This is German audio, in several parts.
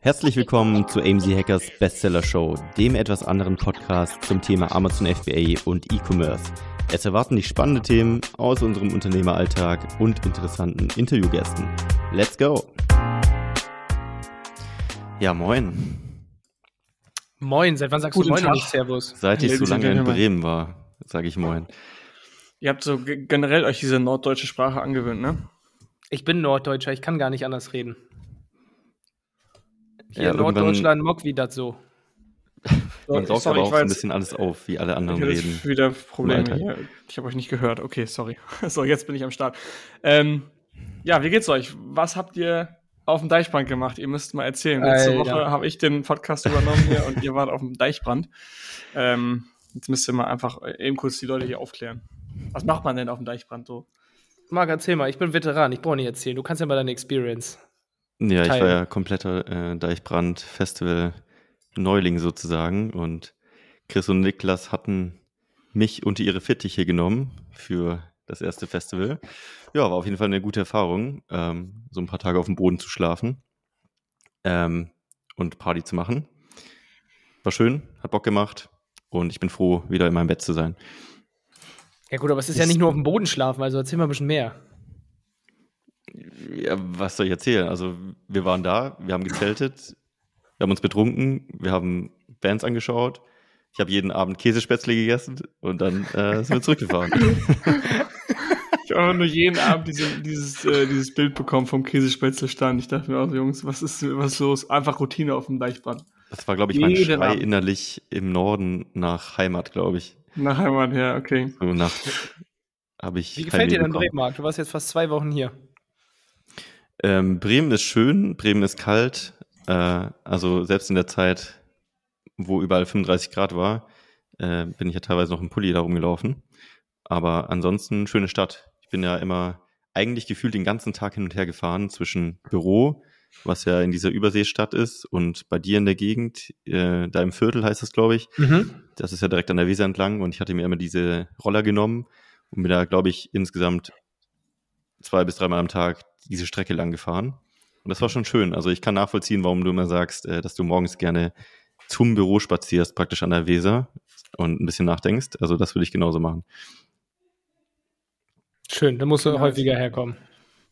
Herzlich willkommen zu AMZ Hackers Bestseller Show, dem etwas anderen Podcast zum Thema Amazon FBA und E-Commerce. Es erwarten dich spannende Themen aus unserem Unternehmeralltag und interessanten Interviewgästen. Let's go! Ja, moin. Moin, seit wann sagst Guten du Moin Tag. und nicht Servus? Seit ich so lange in Bremen war, sage ich Moin. Ihr habt so generell euch diese norddeutsche Sprache angewöhnt, ne? Ich bin Norddeutscher, ich kann gar nicht anders reden. Hier ja, in Norddeutschland mock wie das so. Man saugt sorry, aber auch so ein bisschen alles auf, wie alle anderen ich reden. wieder Probleme hier. Ich habe euch nicht gehört. Okay, sorry. so, jetzt bin ich am Start. Ähm, ja, wie geht's euch? Was habt ihr auf dem Deichbrand gemacht? Ihr müsst mal erzählen. Letzte Woche habe ich den Podcast übernommen hier und ihr wart auf dem Deichbrand. Ähm, jetzt müsst ihr mal einfach eben kurz die Leute hier aufklären. Was macht man denn auf dem Deichbrand so? Marc, erzähl mal. Ich bin Veteran. Ich brauche nicht erzählen. Du kannst ja mal deine Experience. Ja, teilen. ich war ja kompletter äh, Deichbrand-Festival Neuling sozusagen und Chris und Niklas hatten mich unter ihre Fittiche genommen für das erste Festival. Ja, war auf jeden Fall eine gute Erfahrung, ähm, so ein paar Tage auf dem Boden zu schlafen ähm, und Party zu machen. War schön, hat Bock gemacht und ich bin froh, wieder in meinem Bett zu sein. Ja gut, aber es ist, ist ja nicht nur auf dem Boden schlafen, also erzähl mal ein bisschen mehr. Ja, was soll ich erzählen? Also wir waren da, wir haben gezeltet, wir haben uns betrunken, wir haben Bands angeschaut. Ich habe jeden Abend Käsespätzle gegessen und dann äh, sind wir zurückgefahren. ich habe nur jeden Abend diese, dieses, äh, dieses Bild bekommen vom Käsespätzle-Stand. Ich dachte mir auch, Jungs, was ist, was ist los? Einfach Routine auf dem Deichbrand. Das war, glaube ich, mein jeden Schrei Abend. innerlich im Norden nach Heimat, glaube ich. Nach Heimat, ja, okay. So nach habe ich. Wie gefällt dir denn Bremen, Marc? Du warst jetzt fast zwei Wochen hier. Ähm, Bremen ist schön, Bremen ist kalt. Äh, also selbst in der Zeit, wo überall 35 Grad war, äh, bin ich ja teilweise noch im Pulli da rumgelaufen. Aber ansonsten schöne Stadt. Ich bin ja immer eigentlich gefühlt den ganzen Tag hin und her gefahren zwischen Büro, was ja in dieser Überseestadt ist, und bei dir in der Gegend, äh, da im Viertel heißt das, glaube ich. Mhm. Das ist ja direkt an der Weser entlang und ich hatte mir immer diese Roller genommen und bin da, glaube ich, insgesamt zwei bis dreimal am Tag diese Strecke lang gefahren. Und das war schon schön. Also ich kann nachvollziehen, warum du immer sagst, äh, dass du morgens gerne zum Büro spazierst, praktisch an der Weser und ein bisschen nachdenkst. Also das würde ich genauso machen. Schön, da musst du ja. häufiger herkommen.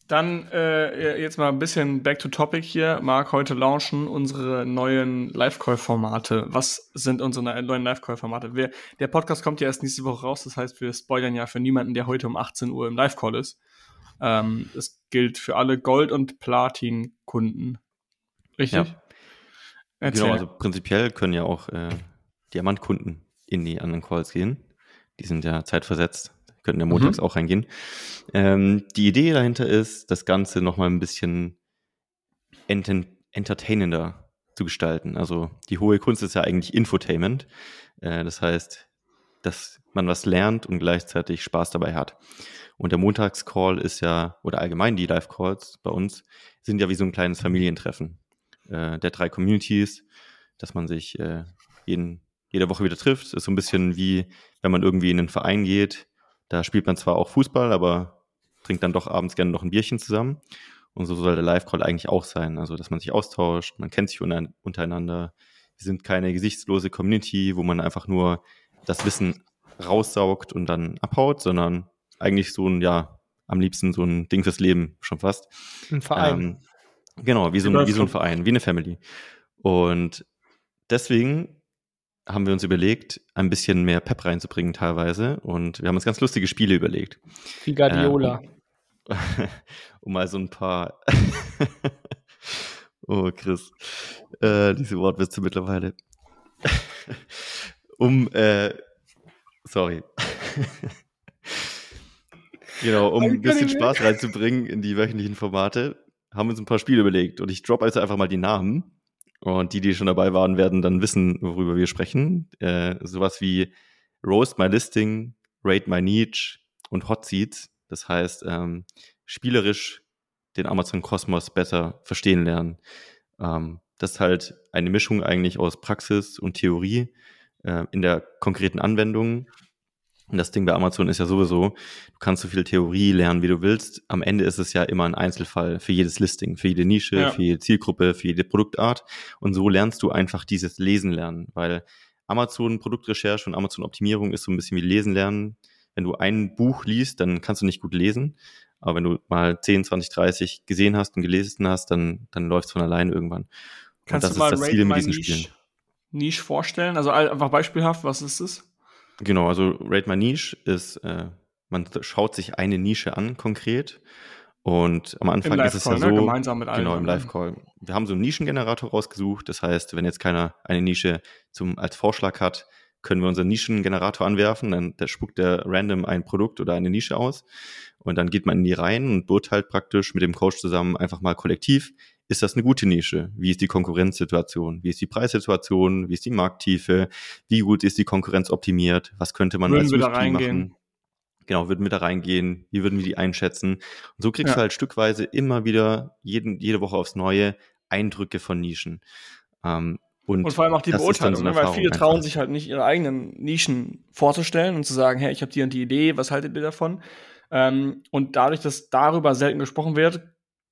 Dann äh, jetzt mal ein bisschen back to topic hier. Marc, heute launchen unsere neuen Live-Call-Formate. Was sind unsere neuen Live-Call-Formate? Der Podcast kommt ja erst nächste Woche raus, das heißt, wir spoilern ja für niemanden, der heute um 18 Uhr im Live-Call ist. Ähm, das gilt für alle Gold- und Platin-Kunden. Richtig? Ja. Genau, also prinzipiell können ja auch äh, Diamantkunden in die anderen Calls gehen. Die sind ja zeitversetzt, können ja montags mhm. auch reingehen. Ähm, die Idee dahinter ist, das Ganze nochmal ein bisschen ent entertainender zu gestalten. Also die hohe Kunst ist ja eigentlich Infotainment. Äh, das heißt, dass man was lernt und gleichzeitig Spaß dabei hat. Und der Montagscall ist ja, oder allgemein die Live-Calls bei uns, sind ja wie so ein kleines Familientreffen äh, der drei Communities, dass man sich äh, jeden, jede Woche wieder trifft. Ist so ein bisschen wie, wenn man irgendwie in einen Verein geht. Da spielt man zwar auch Fußball, aber trinkt dann doch abends gerne noch ein Bierchen zusammen. Und so soll der Live-Call eigentlich auch sein. Also, dass man sich austauscht, man kennt sich untereinander. Wir sind keine gesichtslose Community, wo man einfach nur das Wissen raussaugt und dann abhaut, sondern eigentlich so ein, ja, am liebsten so ein Ding fürs Leben schon fast. Ein Verein. Ähm, genau, wie so, ein, wie so ein Verein, wie eine Family. Und deswegen haben wir uns überlegt, ein bisschen mehr Pep reinzubringen teilweise. Und wir haben uns ganz lustige Spiele überlegt. Wie Guardiola. Äh, um, um, mal so ein paar. oh, Chris. Äh, diese Wortwitze mittlerweile. um, äh, sorry. Genau, um ein bisschen Spaß reinzubringen in die wöchentlichen Formate, haben wir uns ein paar Spiele überlegt. Und ich droppe also einfach mal die Namen. Und die, die schon dabei waren, werden dann wissen, worüber wir sprechen. Äh, sowas wie Roast My Listing, Rate My Niche und Hot Seats. Das heißt, ähm, spielerisch den Amazon-Kosmos besser verstehen lernen. Ähm, das ist halt eine Mischung eigentlich aus Praxis und Theorie äh, in der konkreten Anwendung Und das Ding bei Amazon ist ja sowieso, du kannst so viel Theorie lernen, wie du willst. Am Ende ist es ja immer ein Einzelfall für jedes Listing, für jede Nische, ja. für jede Zielgruppe, für jede Produktart. Und so lernst du einfach dieses Lesen lernen, weil Amazon Produktrecherche und Amazon Optimierung ist so ein bisschen wie Lesen lernen. Wenn du ein Buch liest, dann kannst du nicht gut lesen. Aber wenn du mal 10, 20, 30 gesehen hast und gelesen hast, dann, dann läuft es von alleine irgendwann. Kannst und das du mal ist das Ziel mit diesen Spielen. Niche vorstellen? Also einfach beispielhaft, was ist das? Genau, also Rate My Niche ist, äh, man schaut sich eine Nische an konkret und am Anfang ist es ja ne? so, gemeinsam mit allen genau im Live-Call. Wir haben so einen Nischengenerator rausgesucht. Das heißt, wenn jetzt keiner eine Nische zum als Vorschlag hat, können wir unseren Nischengenerator anwerfen. Dann der spuckt der random ein Produkt oder eine Nische aus und dann geht man in die rein und beurteilt praktisch mit dem Coach zusammen einfach mal kollektiv, ist das eine gute Nische? Wie ist die Konkurrenzsituation? Wie ist die Preissituation? Wie ist die Markttiefe? Wie gut ist die Konkurrenz optimiert? Was könnte man Würden als USP machen? Genau, würden wir da reingehen? Wie würden wir die einschätzen? Und so kriegst ja. du halt stückweise immer wieder jeden, jede Woche aufs Neue Eindrücke von Nischen. Ähm, und, und, vor allem auch die Beurteilung, so ne? weil viele trauen einfach. sich halt nicht, ihre eigenen Nischen vorzustellen und zu sagen, hey, ich habe die und die Idee, was haltet ihr davon? Ähm, und dadurch, dass darüber selten gesprochen wird,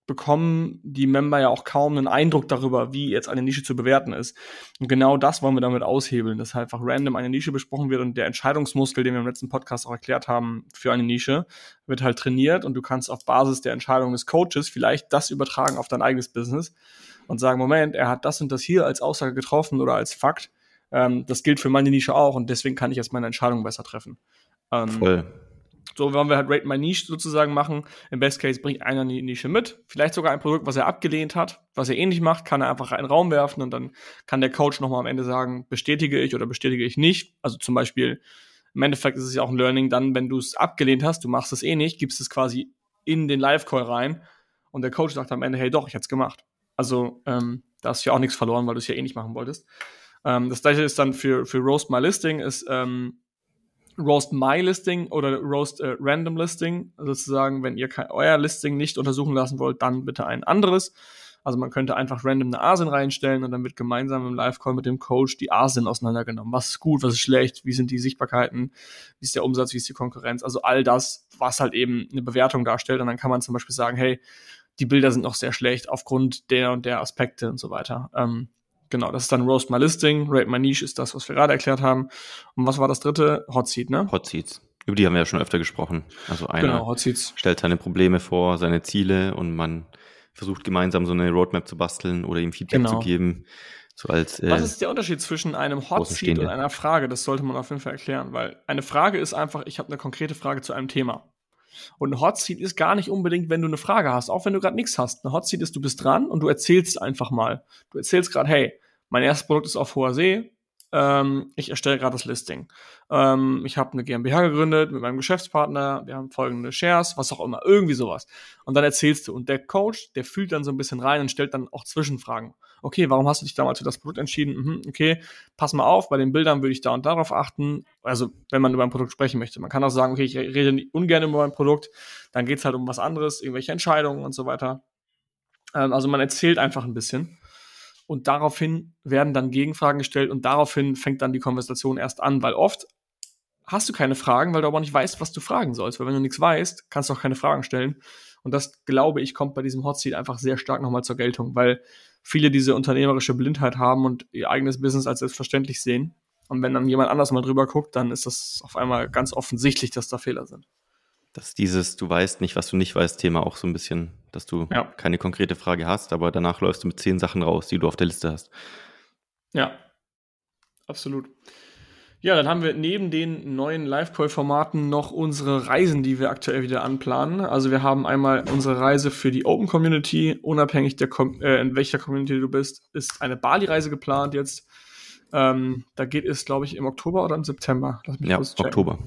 bekommen die Member ja auch kaum einen Eindruck darüber, wie jetzt eine Nische zu bewerten ist. Und genau das wollen wir damit aushebeln, dass halt einfach random eine Nische besprochen wird und der Entscheidungsmuskel, den wir im letzten Podcast auch erklärt haben für eine Nische, wird halt trainiert und du kannst auf Basis der Entscheidung des Coaches vielleicht das übertragen auf dein eigenes Business und sagen, Moment, er hat das und das hier als Aussage getroffen oder als Fakt. Ähm, das gilt für meine Nische auch und deswegen kann ich jetzt meine Entscheidung besser treffen. Ähm, Voll. So wollen wir halt Rate My Niche sozusagen machen. Im Best Case bringt einer eine Nische mit. Vielleicht sogar ein Produkt, was er abgelehnt hat, was er ähnlich macht, kann er einfach einen Raum werfen und dann kann der Coach nochmal am Ende sagen, bestätige ich oder bestätige ich nicht. Also zum Beispiel, im Endeffekt ist es ja auch ein Learning dann, wenn du es abgelehnt hast, du machst es eh nicht, gibst es quasi in den Live-Call rein und der Coach sagt am Ende, hey doch, ich hätte es gemacht. Also ähm, da hast du ja auch nichts verloren, weil du es ja eh nicht machen wolltest. Ähm, das gleiche ist dann für, für Roast My Listing, ist ähm, Roast My Listing oder Roast äh, Random Listing. Sozusagen, wenn ihr kein, euer Listing nicht untersuchen lassen wollt, dann bitte ein anderes. Also man könnte einfach random eine ASIN reinstellen und dann wird gemeinsam im Live-Call mit dem Coach die ASIN auseinandergenommen. Was ist gut, was ist schlecht, wie sind die Sichtbarkeiten, wie ist der Umsatz, wie ist die Konkurrenz. Also all das, was halt eben eine Bewertung darstellt. Und dann kann man zum Beispiel sagen, hey, die Bilder sind noch sehr schlecht aufgrund der und der Aspekte und so weiter. Ähm, Genau, das ist dann Roast My Listing, Rate My Niche ist das, was wir gerade erklärt haben. Und was war das dritte? Hot Seat, ne? Hot Seats. Über die haben wir ja schon öfter gesprochen. Also einer genau, Hot Seats. stellt seine Probleme vor, seine Ziele und man versucht gemeinsam so eine Roadmap zu basteln oder ihm Feedback genau. zu geben. So als, äh, Was ist der Unterschied zwischen einem Hot Seat und einer Frage? Das sollte man auf jeden Fall erklären, weil eine Frage ist einfach, ich habe eine konkrete Frage zu einem Thema. Und ein Hot Seat ist gar nicht unbedingt, wenn du eine Frage hast, auch wenn du gerade nichts hast. Ein Hot Seat ist, du bist dran und du erzählst einfach mal. Du erzählst gerade, hey, mein erstes Produkt ist auf hoher See. Ähm, ich erstelle gerade das Listing. Ähm, ich habe eine GmbH gegründet mit meinem Geschäftspartner. Wir haben folgende Shares, was auch immer, irgendwie sowas. Und dann erzählst du. Und der Coach, der fühlt dann so ein bisschen rein und stellt dann auch Zwischenfragen. Okay, warum hast du dich damals für das Produkt entschieden? Mhm, okay, pass mal auf, bei den Bildern würde ich da und darauf achten. Also, wenn man über ein Produkt sprechen möchte. Man kann auch sagen, okay, ich rede ungern über ein Produkt. Dann geht es halt um was anderes, irgendwelche Entscheidungen und so weiter. Ähm, also, man erzählt einfach ein bisschen und daraufhin werden dann Gegenfragen gestellt und daraufhin fängt dann die Konversation erst an, weil oft hast du keine Fragen, weil du aber nicht weißt, was du fragen sollst, weil wenn du nichts weißt, kannst du auch keine Fragen stellen und das glaube ich kommt bei diesem Hotseat einfach sehr stark nochmal zur Geltung, weil viele diese unternehmerische Blindheit haben und ihr eigenes Business als selbstverständlich sehen und wenn dann jemand anders mal drüber guckt, dann ist das auf einmal ganz offensichtlich, dass da Fehler sind dass dieses Du weißt nicht, was du nicht weißt Thema auch so ein bisschen, dass du ja. keine konkrete Frage hast, aber danach läufst du mit zehn Sachen raus, die du auf der Liste hast. Ja, absolut. Ja, dann haben wir neben den neuen Live-Call-Formaten noch unsere Reisen, die wir aktuell wieder anplanen. Also wir haben einmal unsere Reise für die Open Community, unabhängig der Com äh, in welcher Community du bist, ist eine Bali-Reise geplant jetzt. Ähm, da geht es, glaube ich, im Oktober oder im September. ja, Oktober.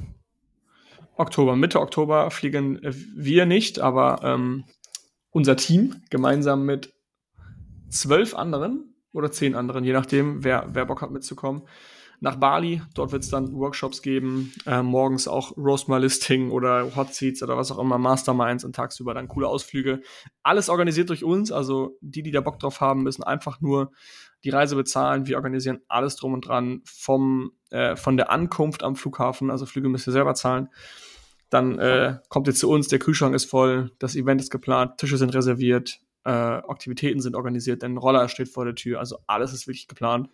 Oktober, Mitte Oktober fliegen wir nicht, aber ähm, unser Team gemeinsam mit zwölf anderen oder zehn anderen, je nachdem, wer, wer Bock hat mitzukommen, nach Bali. Dort wird es dann Workshops geben, äh, morgens auch Roastmal-Listing oder Hot Seats oder was auch immer, Masterminds und tagsüber dann coole Ausflüge. Alles organisiert durch uns, also die, die da Bock drauf haben, müssen einfach nur die Reise bezahlen. Wir organisieren alles drum und dran, vom, äh, von der Ankunft am Flughafen, also Flüge müsst ihr selber zahlen. Dann äh, kommt ihr zu uns, der Kühlschrank ist voll, das Event ist geplant, Tische sind reserviert, äh, Aktivitäten sind organisiert, ein Roller steht vor der Tür, also alles ist wirklich geplant.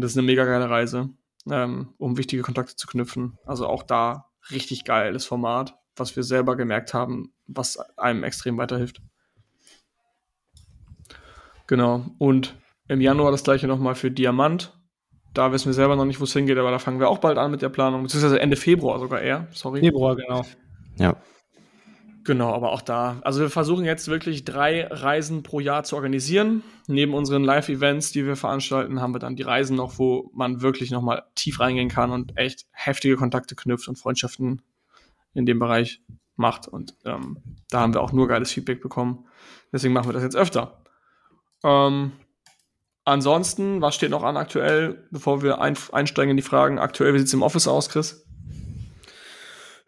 Und das ist eine mega geile Reise, ähm, um wichtige Kontakte zu knüpfen. Also auch da richtig geiles Format, was wir selber gemerkt haben, was einem extrem weiterhilft. Genau. Und im Januar das gleiche nochmal für Diamant. Da wissen wir selber noch nicht, wo es hingeht, aber da fangen wir auch bald an mit der Planung, beziehungsweise Ende Februar sogar eher, sorry. Februar, genau. Ja. Genau, aber auch da. Also wir versuchen jetzt wirklich drei Reisen pro Jahr zu organisieren. Neben unseren Live-Events, die wir veranstalten, haben wir dann die Reisen noch, wo man wirklich nochmal tief reingehen kann und echt heftige Kontakte knüpft und Freundschaften in dem Bereich macht. Und ähm, da haben wir auch nur geiles Feedback bekommen. Deswegen machen wir das jetzt öfter. Ähm, Ansonsten, was steht noch an aktuell, bevor wir ein, einsteigen in die Fragen? Aktuell, wie sieht es im Office aus, Chris?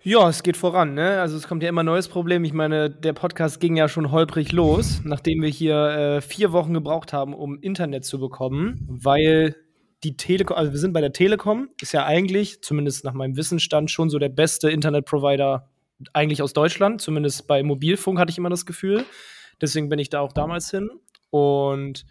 Ja, es geht voran, ne? Also es kommt ja immer ein neues Problem. Ich meine, der Podcast ging ja schon holprig los, nachdem wir hier äh, vier Wochen gebraucht haben, um Internet zu bekommen, weil die Telekom, also wir sind bei der Telekom, ist ja eigentlich, zumindest nach meinem Wissensstand, schon so der beste Internetprovider eigentlich aus Deutschland. Zumindest bei Mobilfunk hatte ich immer das Gefühl. Deswegen bin ich da auch damals hin. Und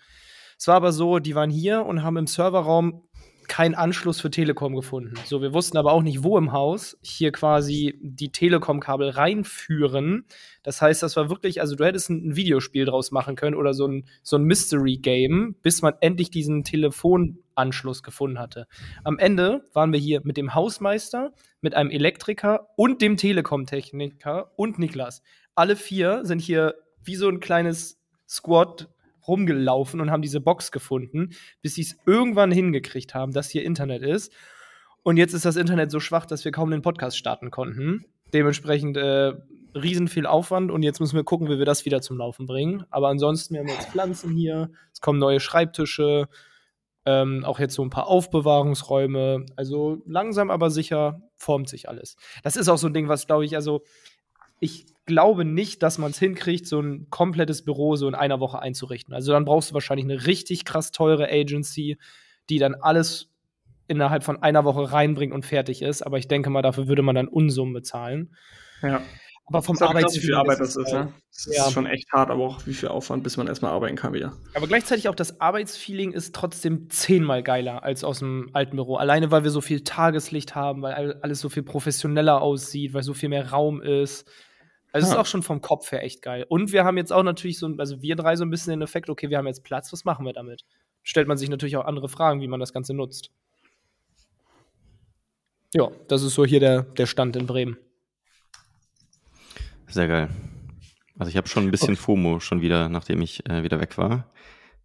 es war aber so, die waren hier und haben im Serverraum keinen Anschluss für Telekom gefunden. So, wir wussten aber auch nicht, wo im Haus hier quasi die Telekom-Kabel reinführen. Das heißt, das war wirklich, also du hättest ein, Videospiel draus machen können oder so ein, so ein Mystery-Game, bis man endlich diesen Telefonanschluss gefunden hatte. Am Ende waren wir hier mit dem Hausmeister, mit einem Elektriker und dem Telekom-Techniker und Niklas. Alle vier sind hier wie so ein kleines Squad rumgelaufen und haben diese Box gefunden, bis sie es irgendwann hingekriegt haben, dass hier Internet ist. Und jetzt ist das Internet so schwach, dass wir kaum den Podcast starten konnten. Dementsprechend äh, riesen viel Aufwand und jetzt müssen wir gucken, wie wir das wieder zum Laufen bringen. Aber ansonsten, wir haben jetzt Pflanzen hier, es kommen neue Schreibtische, ähm, auch jetzt so ein paar Aufbewahrungsräume. Also langsam aber sicher formt sich alles. Das ist auch so ein Ding, was glaube ich, also ich glaube nicht, dass man es hinkriegt, so ein komplettes Büro so in einer Woche einzurichten. Also dann brauchst du wahrscheinlich eine richtig krass teure Agency, die dann alles innerhalb von einer Woche reinbringt und fertig ist. Aber ich denke mal, dafür würde man dann Unsummen bezahlen. Ja. Aber vom Arbeits wie viel Arbeit das ist, ne? Das ja. ist schon echt hart, aber auch wie viel Aufwand, bis man erstmal arbeiten kann wieder. Aber gleichzeitig auch das Arbeitsfeeling ist trotzdem zehnmal geiler als aus dem alten Büro. Alleine, weil wir so viel Tageslicht haben, weil alles so viel professioneller aussieht, weil so viel mehr Raum ist. Also es ist auch schon vom Kopf her echt geil. Und wir haben jetzt auch natürlich so, also wir drei so ein bisschen den Effekt, okay, wir haben jetzt Platz, was machen wir damit? Stellt man sich natürlich auch andere Fragen, wie man das Ganze nutzt. Ja, das ist so hier der, der Stand in Bremen. Sehr geil. Also ich habe schon ein bisschen okay. FOMO schon wieder, nachdem ich äh, wieder weg war.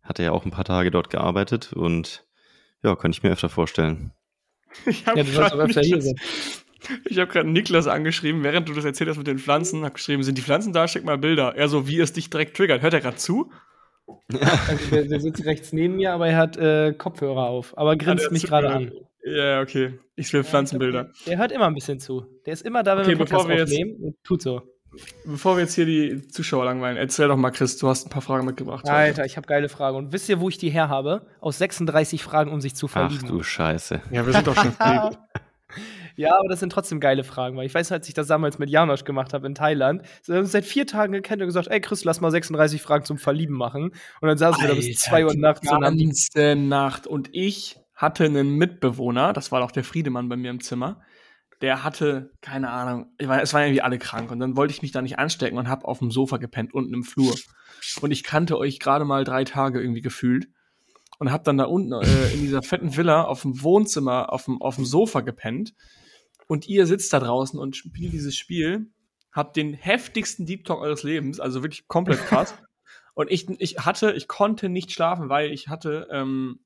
Hatte ja auch ein paar Tage dort gearbeitet und ja, könnte ich mir öfter vorstellen. Ich habe ja, du sollst auch öfter hier sein. Ich habe gerade Niklas angeschrieben, während du das erzählt hast mit den Pflanzen, habe geschrieben, sind die Pflanzen da? Schick mal Bilder. Er so, wie es dich direkt triggert. Hört er gerade zu? Ja. Also der, der, sitzt rechts neben mir, aber er hat äh, Kopfhörer auf, aber grinst mich gerade an. Ja, okay. Ich will Pflanzenbilder. Der hört immer ein bisschen zu. Der ist immer da, wenn okay, wir Podcast wir aufnehmen und tut so. Bevor wir jetzt hier die Zuschauer langweilen, erzähl doch mal, Chris, du hast ein paar Fragen mitgebracht. Alter, ich habe geile Fragen. Und wisst ihr, wo ich die her habe? Aus 36 Fragen, um sich zu verlieben. Ach du Scheiße. Ja, wir sind doch schon. Ja, aber das sind trotzdem geile Fragen, weil ich weiß, als ich das damals mit Janosch gemacht habe in Thailand, wir haben uns seit vier Tagen gekannt und gesagt, ey Chris, lass mal 36 Fragen zum Verlieben machen. Und dann saßen wir da bis zwei Uhr nachts und haben die Nacht. Und ich hatte einen Mitbewohner, das war auch der Friedemann bei mir im Zimmer, der hatte, keine Ahnung, es waren irgendwie alle krank und dann wollte ich mich da nicht anstecken und hab auf dem Sofa gepennt, unten im Flur. Und ich kannte euch gerade mal drei Tage irgendwie gefühlt und hab dann da unten äh, in dieser fetten Villa auf dem Wohnzimmer, auf dem, auf dem Sofa gepennt und ihr sitzt da draußen und spielt dieses Spiel, habt den heftigsten Deep Talk eures Lebens, also wirklich komplett krass. und ich, ich hatte, ich konnte nicht schlafen, weil ich hatte ähm,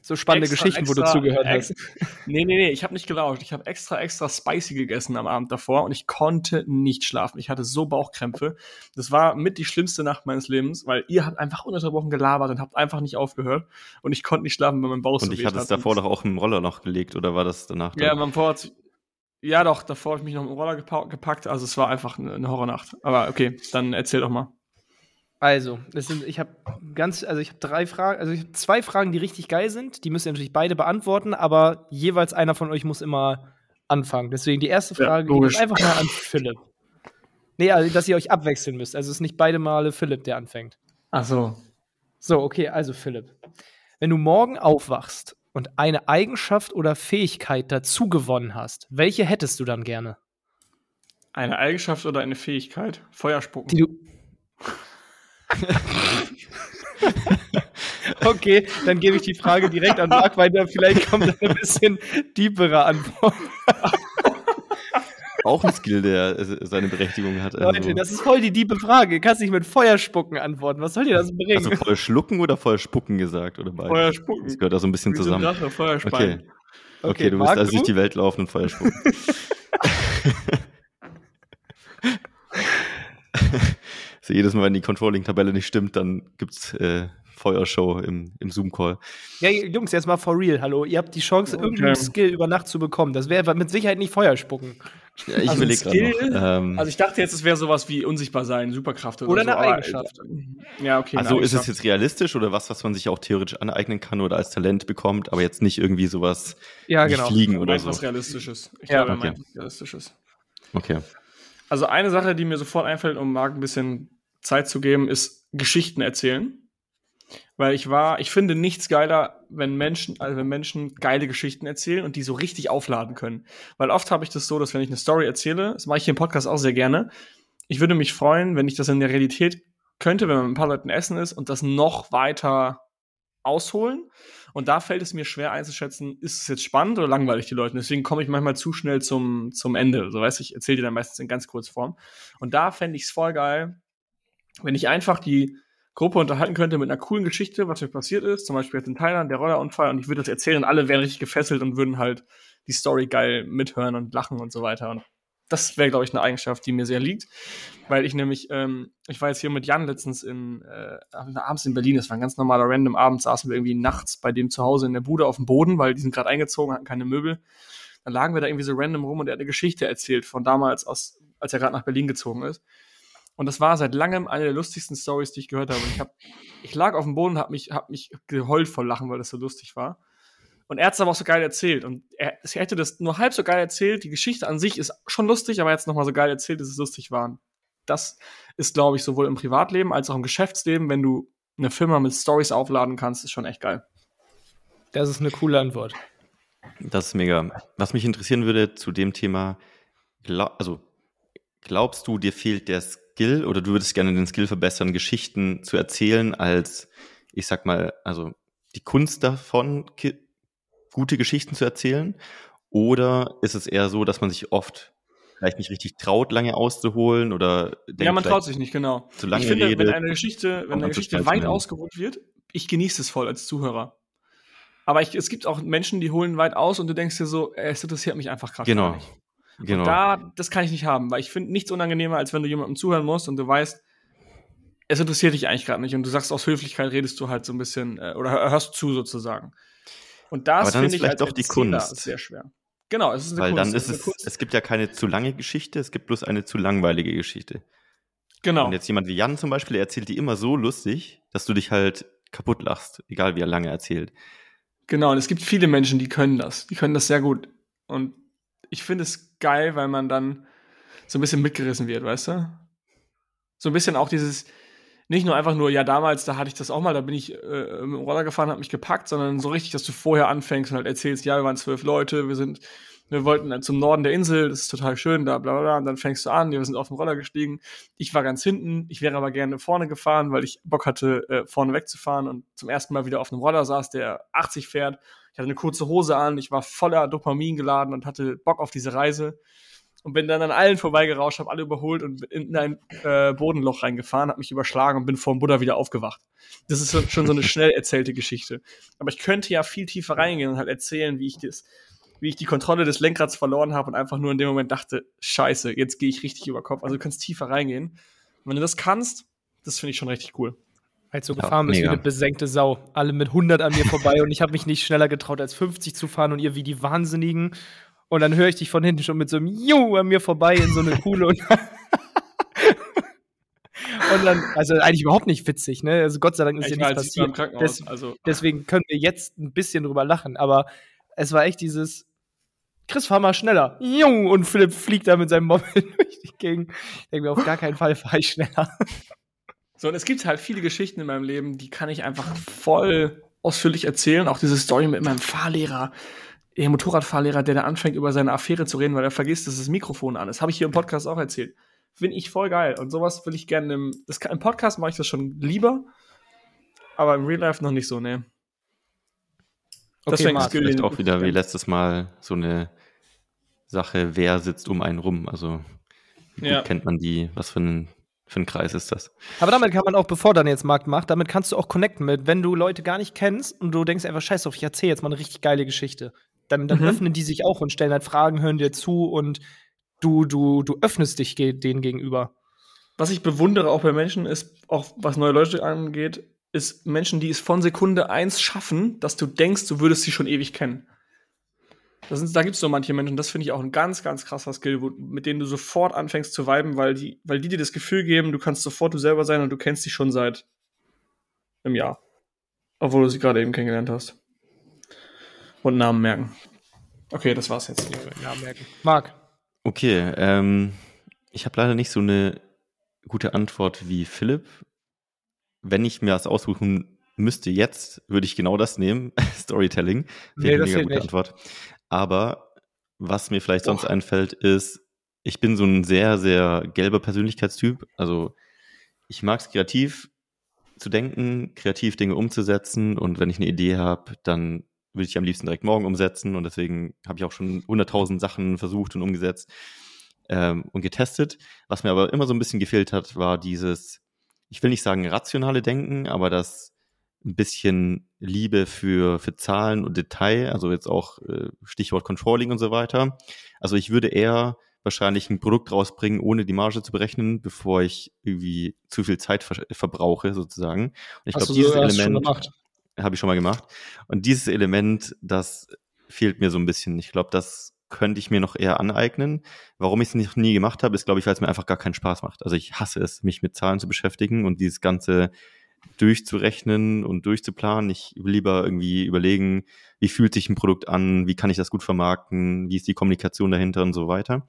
so spannende extra, Geschichten, extra, wo du zugehört hast. Nee, nee, nee, ich habe nicht gelauscht. Ich habe extra, extra spicy gegessen am Abend davor und ich konnte nicht schlafen. Ich hatte so Bauchkrämpfe. Das war mit die schlimmste Nacht meines Lebens, weil ihr habt einfach ununterbrochen gelabert und habt einfach nicht aufgehört und ich konnte nicht schlafen, weil mein Bauch und so Und ich hatte es davor doch auch im Roller noch gelegt oder war das danach? Ja, mein Vor ja, doch, davor habe ich mich noch im Roller gepackt. Also es war einfach eine Horrornacht. Aber okay, dann erzähl doch mal. Also, das sind, ich habe ganz, also ich habe drei Fragen, also ich habe zwei Fragen, die richtig geil sind. Die müsst ihr natürlich beide beantworten, aber jeweils einer von euch muss immer anfangen. Deswegen die erste Frage ja, einfach mal an Philipp. Nee, also, dass ihr euch abwechseln müsst. Also es ist nicht beide Male Philipp, der anfängt. Ach so. So, okay, also Philipp. Wenn du morgen aufwachst und eine Eigenschaft oder Fähigkeit dazu gewonnen hast, welche hättest du dann gerne? Eine Eigenschaft oder eine Fähigkeit? Feuerspucken. Die du okay, dann gebe ich die Frage direkt an Marc weiter. Vielleicht kommt da ein bisschen tiefere Antwort. Auch ein Skill, der seine Berechtigung hat. Also. Leute, das ist voll die diebe Frage. Du kannst nicht mit Feuerspucken antworten. Was soll dir das bringen? Also Feuer schlucken oder Feuer spucken gesagt? Oder beides? Feuer spucken. Das gehört da so ein bisschen Wie zusammen. Drache, okay. okay. okay, du wirst also durch die Welt laufen und Feuer spucken. so jedes Mal, wenn die Controlling-Tabelle nicht stimmt, dann gibt's äh, Feuershow im, im Zoom-Call. Ja, Jungs, jetzt mal for real, hallo. Ihr habt die Chance, okay. irgendeinen Skill über Nacht zu bekommen. Das wäre mit Sicherheit nicht Feuerspucken. Ja, ich also überlege gerade ähm, Also ich dachte jetzt, es wäre sowas wie unsichtbar sein, Superkraft oder, oder so. eine Eigenschaft. ja, okay. Also ist es jetzt realistisch oder was, was man sich auch theoretisch aneignen kann oder als Talent bekommt, aber jetzt nicht irgendwie sowas ja, genau. wie Fliegen oder so. was Realistisches. Ich ja, glaube, okay. was Realistisches. Okay. Also eine Sache, die mir sofort einfällt, um Marc ein bisschen Zeit zu geben, ist Geschichten erzählen. Weil ich war, ich finde nichts geiler, wenn Menschen, also wenn Menschen geile Geschichten erzählen und die so richtig aufladen können. Weil oft habe ich das so, dass wenn ich eine Story erzähle, das mache ich hier im Podcast auch sehr gerne, ich würde mich freuen, wenn ich das in der Realität könnte, wenn man mit ein paar Leuten essen ist und das noch weiter ausholen. Und da fällt es mir schwer einzuschätzen, ist es jetzt spannend oder langweilig die Leute. Deswegen komme ich manchmal zu schnell zum, zum Ende. So weiß ich, erzähle dir dann meistens in ganz Kurzform. Und da fände ich es voll geil, wenn ich einfach die Gruppe unterhalten könnte mit einer coolen Geschichte, was mir passiert ist, zum Beispiel jetzt in Thailand, der Rollerunfall, und ich würde das erzählen und alle wären richtig gefesselt und würden halt die Story geil mithören und lachen und so weiter. Und das wäre, glaube ich, eine Eigenschaft, die mir sehr liegt, weil ich nämlich, ähm, ich war jetzt hier mit Jan letztens in, äh, abends in Berlin, das war ein ganz normaler random Abend, saßen wir irgendwie nachts bei dem zu Hause in der Bude auf dem Boden, weil die sind gerade eingezogen, hatten keine Möbel. Dann lagen wir da irgendwie so random rum und er hat eine Geschichte erzählt von damals, aus, als er gerade nach Berlin gezogen ist. Und das war seit langem eine der lustigsten Stories, die ich gehört habe. Und ich, hab, ich lag auf dem Boden und habe mich, hab mich geheult vor Lachen, weil das so lustig war. Und er hat es aber auch so geil erzählt. Und er, er, hätte das nur halb so geil erzählt. Die Geschichte an sich ist schon lustig, aber er hat es nochmal so geil erzählt, dass es lustig war. Das ist, glaube ich, sowohl im Privatleben als auch im Geschäftsleben, wenn du eine Firma mit Stories aufladen kannst, ist schon echt geil. Das ist eine coole Antwort. Das ist mega. Was mich interessieren würde zu dem Thema, also glaubst du, dir fehlt der Skill oder du würdest gerne den Skill verbessern, Geschichten zu erzählen, als ich sag mal, also die Kunst davon, gute Geschichten zu erzählen? Oder ist es eher so, dass man sich oft vielleicht nicht richtig traut, lange auszuholen oder Ja, man traut sich nicht, genau. Zu lange ich finde, redet, wenn eine Geschichte, wenn eine Geschichte weit ausgeholt wird, ich genieße es voll als Zuhörer. Aber ich, es gibt auch Menschen, die holen weit aus und du denkst dir so, es interessiert mich einfach gerade genau. nicht. Genau. Und da, das kann ich nicht haben, weil ich finde nichts unangenehmer, als wenn du jemandem zuhören musst und du weißt, es interessiert dich eigentlich gerade nicht und du sagst aus Höflichkeit redest du halt so ein bisschen äh, oder hörst zu sozusagen. Und das finde ich als doch die Kunst sehr schwer. Genau, es ist eine Weil Kunst. dann ist es, Kunst. es gibt ja keine zu lange Geschichte, es gibt bloß eine zu langweilige Geschichte. Genau. Und jetzt jemand wie Jan zum Beispiel, der erzählt die immer so lustig, dass du dich halt kaputt lachst, egal wie er lange erzählt. Genau, und es gibt viele Menschen, die können das. Die können das sehr gut. Und ich finde es geil, weil man dann so ein bisschen mitgerissen wird, weißt du? So ein bisschen auch dieses, nicht nur einfach nur, ja, damals, da hatte ich das auch mal, da bin ich äh, mit dem Roller gefahren, hab mich gepackt, sondern so richtig, dass du vorher anfängst und halt erzählst, ja, wir waren zwölf Leute, wir sind, wir wollten dann zum Norden der Insel, das ist total schön, da bla bla bla, und dann fängst du an, wir sind auf dem Roller gestiegen, ich war ganz hinten, ich wäre aber gerne vorne gefahren, weil ich Bock hatte, äh, vorne wegzufahren und zum ersten Mal wieder auf einem Roller saß, der 80 fährt ich hatte eine kurze Hose an, ich war voller Dopamin geladen und hatte Bock auf diese Reise. und bin dann an allen vorbeigerauscht, habe alle überholt und in ein äh, Bodenloch reingefahren, habe mich überschlagen und bin vor dem Buddha wieder aufgewacht. Das ist schon so eine schnell erzählte Geschichte. Aber ich könnte ja viel tiefer reingehen und halt erzählen, wie ich das, wie ich die Kontrolle des Lenkrads verloren habe und einfach nur in dem Moment dachte, scheiße, jetzt gehe ich richtig über Kopf. Also du kannst tiefer reingehen. Und wenn du das kannst, das finde ich schon richtig cool. Als du ja, gefahren bist wie eine besenkte Sau. Alle mit 100 an mir vorbei und ich habe mich nicht schneller getraut, als 50 zu fahren und ihr wie die Wahnsinnigen. Und dann höre ich dich von hinten schon mit so einem Ju an mir vorbei in so eine Kuhle und, und dann, also eigentlich überhaupt nicht witzig, ne? Also Gott sei Dank ist ja nichts passiert. Des, also. Deswegen können wir jetzt ein bisschen drüber lachen, aber es war echt dieses, Chris, fahr mal schneller. Jung, und Philipp fliegt da mit seinem Moped durch die Gegend. Ich denke mir, auf gar keinen Fall fahre ich schneller. So, und es gibt halt viele Geschichten in meinem Leben, die kann ich einfach voll ausführlich erzählen. Auch diese Story mit meinem Fahrlehrer, der Motorradfahrlehrer, der da anfängt, über seine Affäre zu reden, weil er vergisst, dass das Mikrofon an ist. Habe ich hier im Podcast auch erzählt. Finde ich voll geil. Und sowas will ich gerne im, das, im Podcast mache ich das schon lieber, aber im Real Life noch nicht so, ne. Das okay, Marc, vielleicht auch wieder wie letztes Mal so eine Sache, wer sitzt um einen rum. Also wie ja. kennt man die, was für ein, für ein Kreis ist das? Aber damit kann man auch, bevor dann jetzt Markt macht, damit kannst du auch connecten mit, wenn du Leute gar nicht kennst und du denkst einfach, scheiß auf, ich erzähle jetzt mal eine richtig geile Geschichte. Dann, dann mhm. öffnen die sich auch und stellen halt Fragen, hören dir zu und du, du, du öffnest dich denen gegenüber. Was ich bewundere auch bei Menschen ist, auch was neue Leute angeht, ist Menschen, die es von Sekunde eins schaffen, dass du denkst, du würdest sie schon ewig kennen. Sind, da gibt es so manche Menschen, das finde ich auch ein ganz, ganz krasser Skill, wo, mit denen du sofort anfängst zu viben, weil die, weil die dir das Gefühl geben, du kannst sofort du selber sein und du kennst sie schon seit einem Jahr. Obwohl du sie gerade eben kennengelernt hast. Und Namen merken. Okay, das war's jetzt. Namen merken. Marc. Okay, ähm, ich habe leider nicht so eine gute Antwort wie Philipp wenn ich mir das aussuchen müsste jetzt, würde ich genau das nehmen. Storytelling. Wäre nee, eine mega gute nicht. Antwort. Aber was mir vielleicht sonst oh. einfällt, ist, ich bin so ein sehr, sehr gelber Persönlichkeitstyp. Also ich mag es kreativ zu denken, kreativ Dinge umzusetzen und wenn ich eine Idee habe, dann würde ich am liebsten direkt morgen umsetzen und deswegen habe ich auch schon 100.000 Sachen versucht und umgesetzt ähm, und getestet. Was mir aber immer so ein bisschen gefehlt hat, war dieses ich will nicht sagen rationale Denken, aber das ein bisschen Liebe für, für Zahlen und Detail, also jetzt auch äh, Stichwort Controlling und so weiter. Also ich würde eher wahrscheinlich ein Produkt rausbringen, ohne die Marge zu berechnen, bevor ich irgendwie zu viel Zeit ver verbrauche, sozusagen. Und ich glaube, dieses Element habe ich schon mal gemacht. Und dieses Element, das fehlt mir so ein bisschen. Ich glaube, das könnte ich mir noch eher aneignen. Warum ich es noch nie gemacht habe, ist, glaube ich, weil es mir einfach gar keinen Spaß macht. Also ich hasse es, mich mit Zahlen zu beschäftigen und dieses Ganze durchzurechnen und durchzuplanen. Ich will lieber irgendwie überlegen, wie fühlt sich ein Produkt an, wie kann ich das gut vermarkten, wie ist die Kommunikation dahinter und so weiter.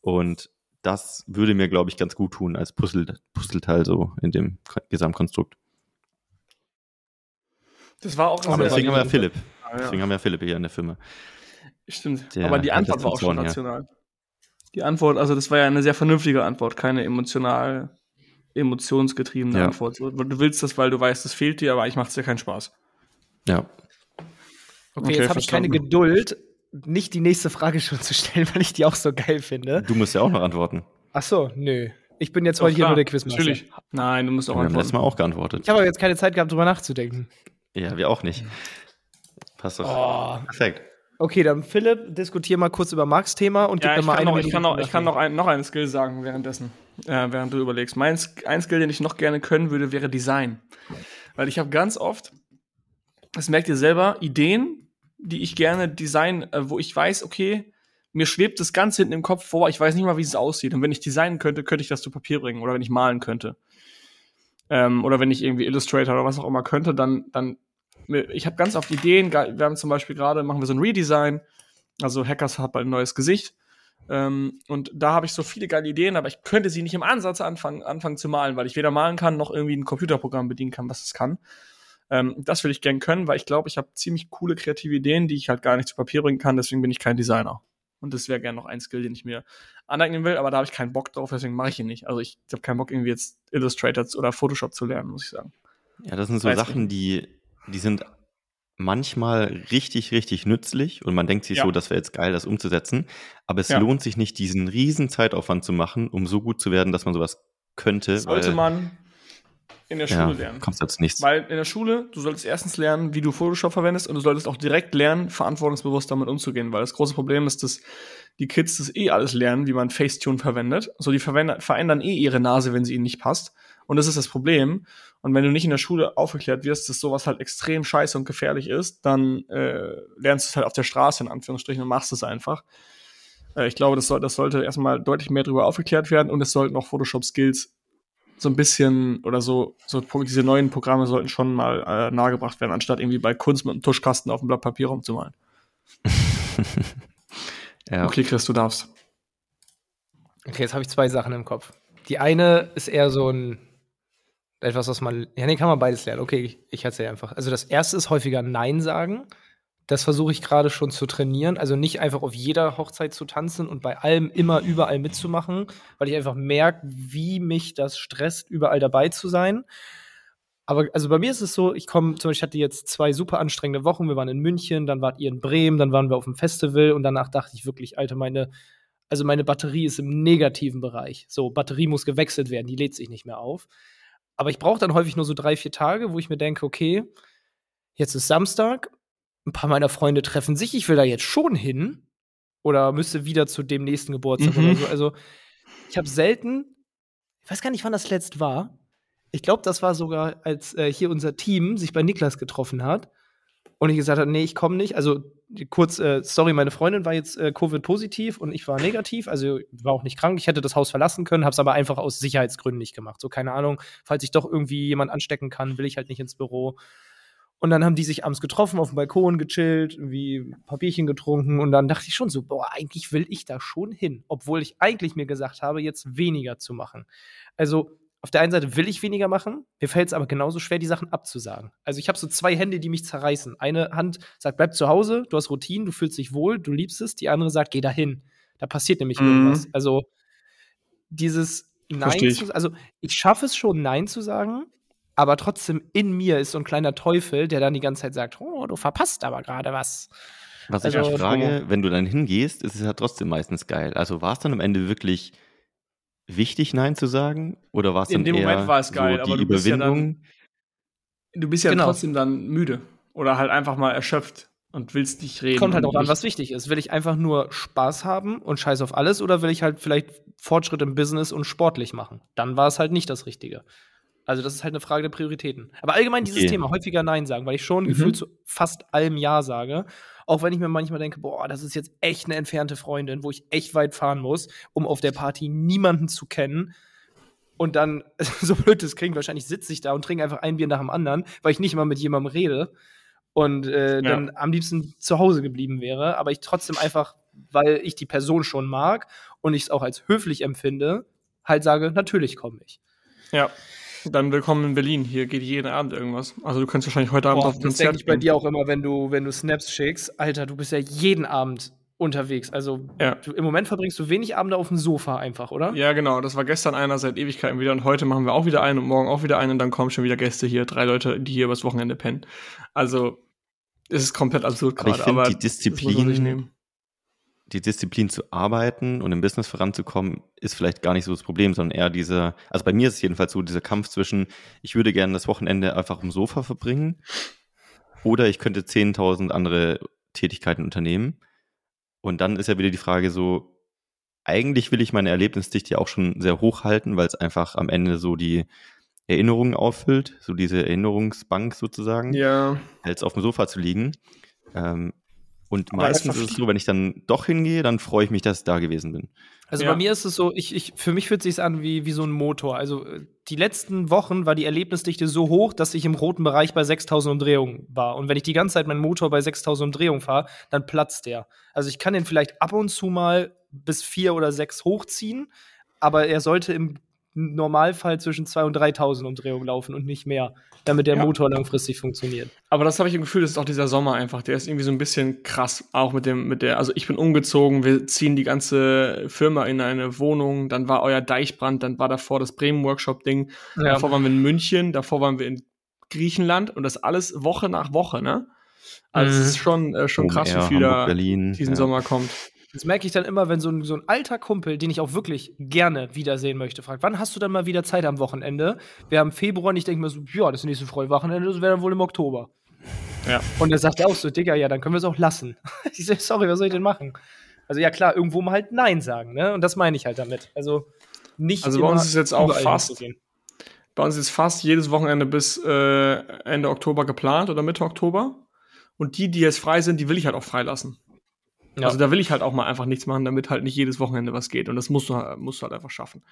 Und das würde mir, glaube ich, ganz gut tun als Puzzle, Puzzleteil so in dem Gesamtkonstrukt. Das war auch. Aber deswegen haben wir ja Philipp. Ah, ja. Deswegen haben wir Philipp hier in der Firma. Stimmt. Der Aber die Antwort war auch schon rational. Ja. Die Antwort, also das war ja eine sehr vernünftige Antwort, keine emotional, emotionsgetriebene ja. Antwort. Du willst das, weil du weißt, es fehlt dir, aber eigentlich macht es dir keinen Spaß. Ja. Okay, okay jetzt habe ich keine Geduld, nicht die nächste Frage schon zu stellen, weil ich die auch so geil finde. Du musst ja auch noch antworten. Ach so, nö. Ich bin jetzt heute hier nur der Quizmaster. Natürlich. Nein, du musst auch wir antworten. Wir haben letztes Mal auch geantwortet. Ich habe aber jetzt keine Zeit gehabt, drüber nachzudenken. Ja, wir auch nicht. Passt doch. Oh. Perfekt. Okay, dann Philipp, diskutier mal kurz über Marks Thema und ja, gib mir mal eine noch, Ich kann, noch, ich kann noch, ein, noch einen Skill sagen währenddessen, äh, während du überlegst. Mein, ein Skill, den ich noch gerne können würde, wäre Design. Weil ich habe ganz oft, das merkt ihr selber, Ideen, die ich gerne design, äh, wo ich weiß, okay, mir schwebt das ganz hinten im Kopf vor, ich weiß nicht mal, wie es aussieht. Und wenn ich designen könnte, könnte ich das zu Papier bringen oder wenn ich malen könnte. Ähm, oder wenn ich irgendwie Illustrator oder was auch immer könnte, dann, dann ich habe ganz oft Ideen. Wir haben zum Beispiel gerade, machen wir so ein Redesign. Also Hackers hat bald ein neues Gesicht. Ähm, und da habe ich so viele geile Ideen, aber ich könnte sie nicht im Ansatz anfangen, anfangen zu malen, weil ich weder malen kann, noch irgendwie ein Computerprogramm bedienen kann, was es kann. Ähm, das will ich gern können, weil ich glaube, ich habe ziemlich coole kreative Ideen, die ich halt gar nicht zu Papier bringen kann, deswegen bin ich kein Designer. Und das wäre gern noch ein Skill, den ich mir aneignen will, aber da habe ich keinen Bock drauf, deswegen mache ich ihn nicht. Also ich, habe keinen Bock, irgendwie jetzt Illustrator oder Photoshop zu lernen, muss ich sagen. Ja, das sind so Weiß Sachen, die die sind manchmal richtig, richtig nützlich und man denkt sich ja. so, das wäre jetzt geil, das umzusetzen. Aber es ja. lohnt sich nicht, diesen riesen Zeitaufwand zu machen, um so gut zu werden, dass man sowas könnte. Sollte man in der Schule ja, lernen. Kommst jetzt nichts. Weil in der Schule, du solltest erstens lernen, wie du Photoshop verwendest und du solltest auch direkt lernen, verantwortungsbewusst damit umzugehen, weil das große Problem ist, dass die Kids das eh alles lernen, wie man Facetune verwendet. So, die verändern eh ihre Nase, wenn sie ihnen nicht passt. Und das ist das Problem. Und wenn du nicht in der Schule aufgeklärt wirst, dass sowas halt extrem scheiße und gefährlich ist, dann äh, lernst du es halt auf der Straße in Anführungsstrichen und machst es einfach. Äh, ich glaube, das, soll, das sollte erstmal deutlich mehr darüber aufgeklärt werden und es sollten auch Photoshop-Skills so ein bisschen oder so, so diese neuen Programme sollten schon mal äh, nahegebracht werden, anstatt irgendwie bei Kunst mit einem Tuschkasten auf dem Blatt Papier rumzumalen. ja. Okay, Chris, du darfst. Okay, jetzt habe ich zwei Sachen im Kopf. Die eine ist eher so ein etwas, was man. Ja, nee, kann man beides lernen. Okay, ich, ich erzähle einfach. Also das erste ist häufiger Nein sagen. Das versuche ich gerade schon zu trainieren. Also nicht einfach auf jeder Hochzeit zu tanzen und bei allem immer überall mitzumachen, weil ich einfach merke, wie mich das stresst, überall dabei zu sein. Aber also bei mir ist es so, ich komme, zum Beispiel, hatte jetzt zwei super anstrengende Wochen. Wir waren in München, dann wart ihr in Bremen, dann waren wir auf dem Festival und danach dachte ich wirklich, Alter, meine, also meine Batterie ist im negativen Bereich. So, Batterie muss gewechselt werden, die lädt sich nicht mehr auf. Aber ich brauche dann häufig nur so drei, vier Tage, wo ich mir denke, okay, jetzt ist Samstag, ein paar meiner Freunde treffen sich, ich will da jetzt schon hin oder müsste wieder zu dem nächsten Geburtstag mhm. oder so. Also ich habe selten, ich weiß gar nicht, wann das letzt war. Ich glaube, das war sogar, als äh, hier unser Team sich bei Niklas getroffen hat und ich gesagt habe, nee, ich komme nicht. Also kurz, äh, sorry, meine Freundin war jetzt äh, Covid-positiv und ich war negativ, also war auch nicht krank. Ich hätte das Haus verlassen können, habe es aber einfach aus Sicherheitsgründen nicht gemacht. So, keine Ahnung, falls ich doch irgendwie jemand anstecken kann, will ich halt nicht ins Büro. Und dann haben die sich abends getroffen, auf dem Balkon gechillt, irgendwie Bierchen getrunken. Und dann dachte ich schon so, boah, eigentlich will ich da schon hin. Obwohl ich eigentlich mir gesagt habe, jetzt weniger zu machen. Also auf der einen Seite will ich weniger machen, mir fällt es aber genauso schwer, die Sachen abzusagen. Also ich habe so zwei Hände, die mich zerreißen. Eine Hand sagt, bleib zu Hause, du hast Routinen, du fühlst dich wohl, du liebst es. Die andere sagt, geh dahin. Da passiert nämlich mhm. irgendwas. Also dieses Nein zu, also ich schaffe es schon, Nein zu sagen, aber trotzdem in mir ist so ein kleiner Teufel, der dann die ganze Zeit sagt, oh, du verpasst aber gerade was. Was also, ich mich frage, wenn du dann hingehst, ist es ja trotzdem meistens geil. Also war es dann am Ende wirklich wichtig, Nein zu sagen? Oder war es dann In dem eher Moment war es geil, so aber du bist ja dann, du bist ja genau. trotzdem dann müde oder halt einfach mal erschöpft und willst nicht reden. Kommt halt auch an, was wichtig ist. Will ich einfach nur Spaß haben und scheiß auf alles oder will ich halt vielleicht Fortschritt im Business und sportlich machen? Dann war es halt nicht das Richtige. Also das ist halt eine Frage der Prioritäten. Aber allgemein dieses okay. Thema, häufiger Nein sagen, weil ich schon mhm. gefühlt zu fast allem Ja sage. Auch wenn ich mir manchmal denke, boah, das ist jetzt echt eine entfernte Freundin, wo ich echt weit fahren muss, um auf der Party niemanden zu kennen. Und dann, so blöd das klingt, wahrscheinlich sitze ich da und trinke einfach ein Bier nach dem anderen, weil ich nicht mal mit jemandem rede und äh, ja. dann am liebsten zu Hause geblieben wäre. Aber ich trotzdem einfach, weil ich die Person schon mag und ich es auch als höflich empfinde, halt sage, natürlich komme ich. Ja. Dann willkommen in Berlin. Hier geht jeden Abend irgendwas. Also du kannst wahrscheinlich heute Abend Boah, auf ein Konzert. Das denke ich bei dir auch immer, wenn du, wenn du Snaps schickst. Alter, du bist ja jeden Abend unterwegs. Also ja. du, im Moment verbringst du wenig Abende auf dem Sofa einfach, oder? Ja, genau. Das war gestern einer seit Ewigkeiten wieder und heute machen wir auch wieder einen und morgen auch wieder einen und dann kommen schon wieder Gäste hier, drei Leute, die hier übers Wochenende pennen. Also es ist komplett absurd gerade. Aber ich finde die Disziplin die Disziplin zu arbeiten und im Business voranzukommen, ist vielleicht gar nicht so das Problem, sondern eher dieser, also bei mir ist es jedenfalls so, dieser Kampf zwischen, ich würde gerne das Wochenende einfach im Sofa verbringen oder ich könnte 10.000 andere Tätigkeiten unternehmen. Und dann ist ja wieder die Frage so, eigentlich will ich meine Erlebnisdichte auch schon sehr hoch halten, weil es einfach am Ende so die Erinnerungen auffüllt, so diese Erinnerungsbank sozusagen, ja. als auf dem Sofa zu liegen. Ähm, und meistens ist es so, wenn ich dann doch hingehe, dann freue ich mich, dass ich da gewesen bin. Also ja. bei mir ist es so, ich, ich, für mich fühlt es sich an wie, wie so ein Motor. Also äh, die letzten Wochen war die Erlebnisdichte so hoch, dass ich im roten Bereich bei 6000 Umdrehungen war. Und wenn ich die ganze Zeit meinen Motor bei 6000 Umdrehungen fahre, dann platzt der. Also ich kann den vielleicht ab und zu mal bis vier oder sechs hochziehen, aber er sollte im Normalfall zwischen 2.000 und 3.000 Umdrehungen laufen und nicht mehr, damit der ja. Motor langfristig funktioniert. Aber das habe ich im Gefühl, das ist auch dieser Sommer einfach. Der ist irgendwie so ein bisschen krass, auch mit dem, mit der, also ich bin umgezogen, wir ziehen die ganze Firma in eine Wohnung, dann war euer Deichbrand, dann war davor das Bremen-Workshop-Ding, ja. davor waren wir in München, davor waren wir in Griechenland und das alles Woche nach Woche, ne? Also mhm. es ist schon, äh, schon krass, wie viel da Berlin, diesen ja. Sommer kommt. Das merke ich dann immer, wenn so ein, so ein alter Kumpel, den ich auch wirklich gerne wiedersehen möchte, fragt, wann hast du dann mal wieder Zeit am Wochenende? Wir haben Februar und ich denke mir so, ja, das nächste Freude-Wochenende, das wäre dann wohl im Oktober. Ja. Und er sagt auch so, Digga, ja, dann können wir es auch lassen. ich so, sorry, was soll ich denn machen? Also ja klar, irgendwo mal halt Nein sagen, ne? Und das meine ich halt damit. Also nicht. Also bei uns ist jetzt auch fast. Bei uns ist fast jedes Wochenende bis äh, Ende Oktober geplant oder Mitte Oktober. Und die, die jetzt frei sind, die will ich halt auch freilassen. Ja. Also da will ich halt auch mal einfach nichts machen, damit halt nicht jedes Wochenende was geht. Und das musst du, musst du halt einfach schaffen.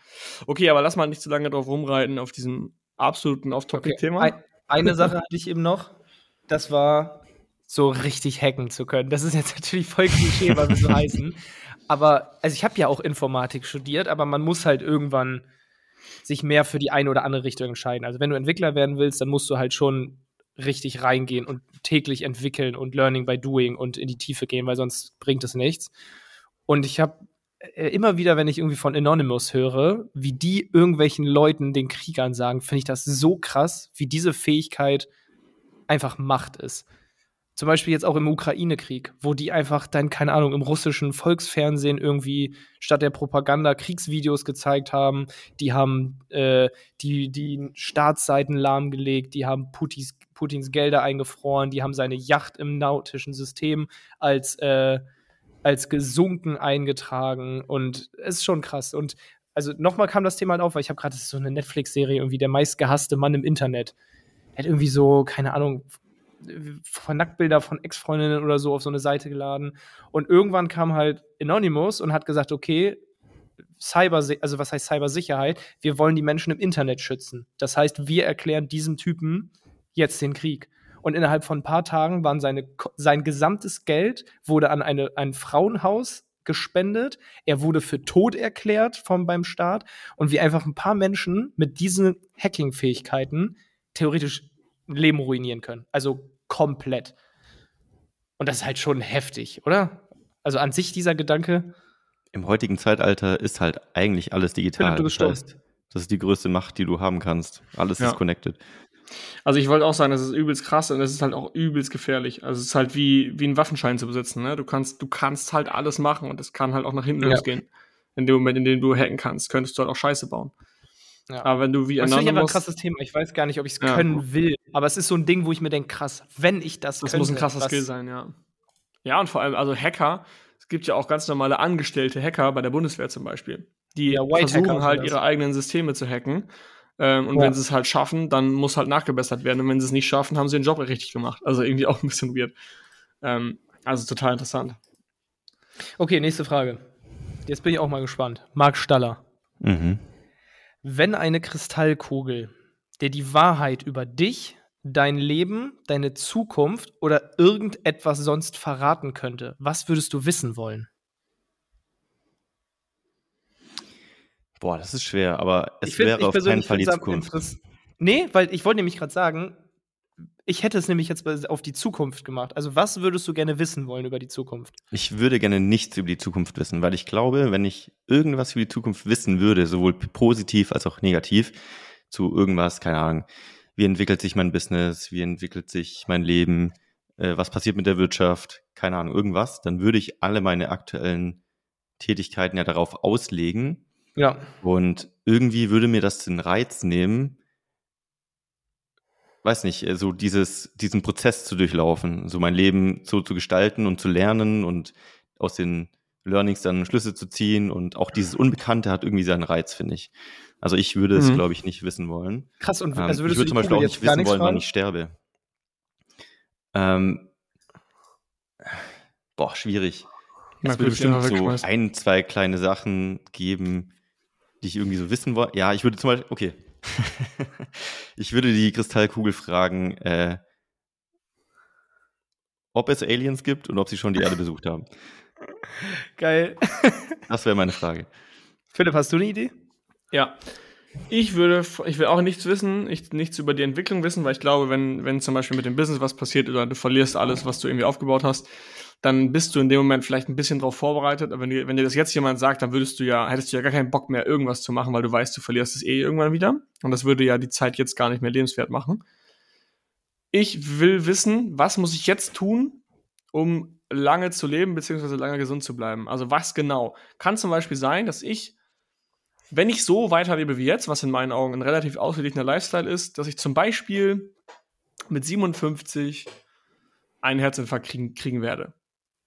Okay, aber lass mal nicht zu lange drauf rumreiten, auf diesem absoluten Off-Topic-Thema. Okay. Eine Sache hatte ich eben noch. Das war so richtig hacken zu können. Das ist jetzt natürlich voll Klischee, was wir so heißen. Aber, also ich habe ja auch Informatik studiert, aber man muss halt irgendwann sich mehr für die eine oder andere Richtung entscheiden. Also wenn du Entwickler werden willst, dann musst du halt schon richtig reingehen und täglich entwickeln und Learning by Doing und in die Tiefe gehen, weil sonst bringt es nichts. Und ich habe äh, immer wieder, wenn ich irgendwie von Anonymous höre, wie die irgendwelchen Leuten, den Kriegern sagen, finde ich das so krass, wie diese Fähigkeit einfach Macht ist. Zum Beispiel jetzt auch im Ukraine-Krieg, wo die einfach dann, keine Ahnung, im russischen Volksfernsehen irgendwie statt der Propaganda Kriegsvideos gezeigt haben. Die haben äh, die, die Staatsseiten lahmgelegt, die haben Putins, Putins Gelder eingefroren, die haben seine Yacht im nautischen System als, äh, als gesunken eingetragen. Und es ist schon krass. Und also nochmal kam das Thema halt auf, weil ich habe gerade so eine Netflix-Serie, irgendwie der meistgehasste Mann im Internet. Er hat irgendwie so, keine Ahnung, von Nacktbilder von Ex-Freundinnen oder so auf so eine Seite geladen. Und irgendwann kam halt Anonymous und hat gesagt, okay, Cyber, also was heißt Cybersicherheit? Wir wollen die Menschen im Internet schützen. Das heißt, wir erklären diesem Typen jetzt den Krieg. Und innerhalb von ein paar Tagen waren seine, sein gesamtes Geld wurde an eine, ein Frauenhaus gespendet. Er wurde für tot erklärt vom, beim Staat. Und wie einfach ein paar Menschen mit diesen Hacking-Fähigkeiten theoretisch ein Leben ruinieren können. Also komplett. Und das ist halt schon heftig, oder? Also an sich dieser Gedanke. Im heutigen Zeitalter ist halt eigentlich alles digital. Das heißt, das ist die größte Macht, die du haben kannst. Alles ja. ist connected. Also ich wollte auch sagen, das ist übelst krass und es ist halt auch übelst gefährlich. Also es ist halt wie, wie einen Waffenschein zu besitzen. Ne? Du kannst, du kannst halt alles machen und es kann halt auch nach hinten ja. losgehen. In dem Moment, in dem du hacken kannst, könntest du halt auch Scheiße bauen. Ja. Aber wenn du wie Das ist einfach ein krasses Thema. Ich weiß gar nicht, ob ich es ja. können will. Aber es ist so ein Ding, wo ich mir denke, krass, wenn ich das Das könnte, muss ein krasser Skill sein, ja. Ja, und vor allem, also Hacker, es gibt ja auch ganz normale angestellte Hacker bei der Bundeswehr zum Beispiel. Die ja, versuchen halt ihre eigenen Systeme zu hacken. Ähm, und ja. wenn sie es halt schaffen, dann muss halt nachgebessert werden. Und wenn sie es nicht schaffen, haben sie den Job richtig gemacht. Also irgendwie auch ein bisschen weird. Ähm, also total interessant. Okay, nächste Frage. Jetzt bin ich auch mal gespannt. Marc Staller. Mhm. Wenn eine Kristallkugel dir die Wahrheit über dich, dein Leben, deine Zukunft oder irgendetwas sonst verraten könnte, was würdest du wissen wollen? Boah, das ist schwer, aber es find, wäre auf keinen Fall die Zukunft. Nee, weil ich wollte nämlich gerade sagen, ich hätte es nämlich jetzt auf die Zukunft gemacht. Also, was würdest du gerne wissen wollen über die Zukunft? Ich würde gerne nichts über die Zukunft wissen, weil ich glaube, wenn ich irgendwas über die Zukunft wissen würde, sowohl positiv als auch negativ, zu irgendwas, keine Ahnung, wie entwickelt sich mein Business, wie entwickelt sich mein Leben, äh, was passiert mit der Wirtschaft, keine Ahnung, irgendwas, dann würde ich alle meine aktuellen Tätigkeiten ja darauf auslegen. Ja. Und irgendwie würde mir das den Reiz nehmen, weiß nicht, äh, so dieses, diesen Prozess zu durchlaufen, so mein Leben so zu gestalten und zu lernen und aus den Learnings dann Schlüsse zu ziehen und auch dieses Unbekannte hat irgendwie seinen Reiz, finde ich. Also ich würde es, mhm. glaube ich, nicht wissen wollen. Krass, und ähm, also würdest ich würde zum Beispiel auch nicht wissen wollen, wann ich sterbe. Ähm, boah, schwierig. Es würde bestimmt so ein, zwei kleine Sachen geben, die ich irgendwie so wissen wollte. Ja, ich würde zum Beispiel, okay, ich würde die Kristallkugel fragen, äh, ob es Aliens gibt und ob sie schon die Erde besucht haben. Geil. das wäre meine Frage. Philipp, hast du eine Idee? Ja. Ich würde, ich will auch nichts wissen, ich, nichts über die Entwicklung wissen, weil ich glaube, wenn, wenn zum Beispiel mit dem Business was passiert oder du verlierst alles, was du irgendwie aufgebaut hast, dann bist du in dem Moment vielleicht ein bisschen darauf vorbereitet. Aber wenn dir, wenn dir das jetzt jemand sagt, dann würdest du ja, hättest du ja gar keinen Bock mehr, irgendwas zu machen, weil du weißt, du verlierst es eh irgendwann wieder. Und das würde ja die Zeit jetzt gar nicht mehr lebenswert machen. ich will wissen, was muss ich jetzt tun, um lange zu leben, beziehungsweise lange gesund zu bleiben. Also was genau? Kann zum Beispiel sein, dass ich, wenn ich so weiterlebe wie jetzt, was in meinen Augen ein relativ ausgeglichener Lifestyle ist, dass ich zum Beispiel mit 57 einen Herzinfarkt kriegen, kriegen werde.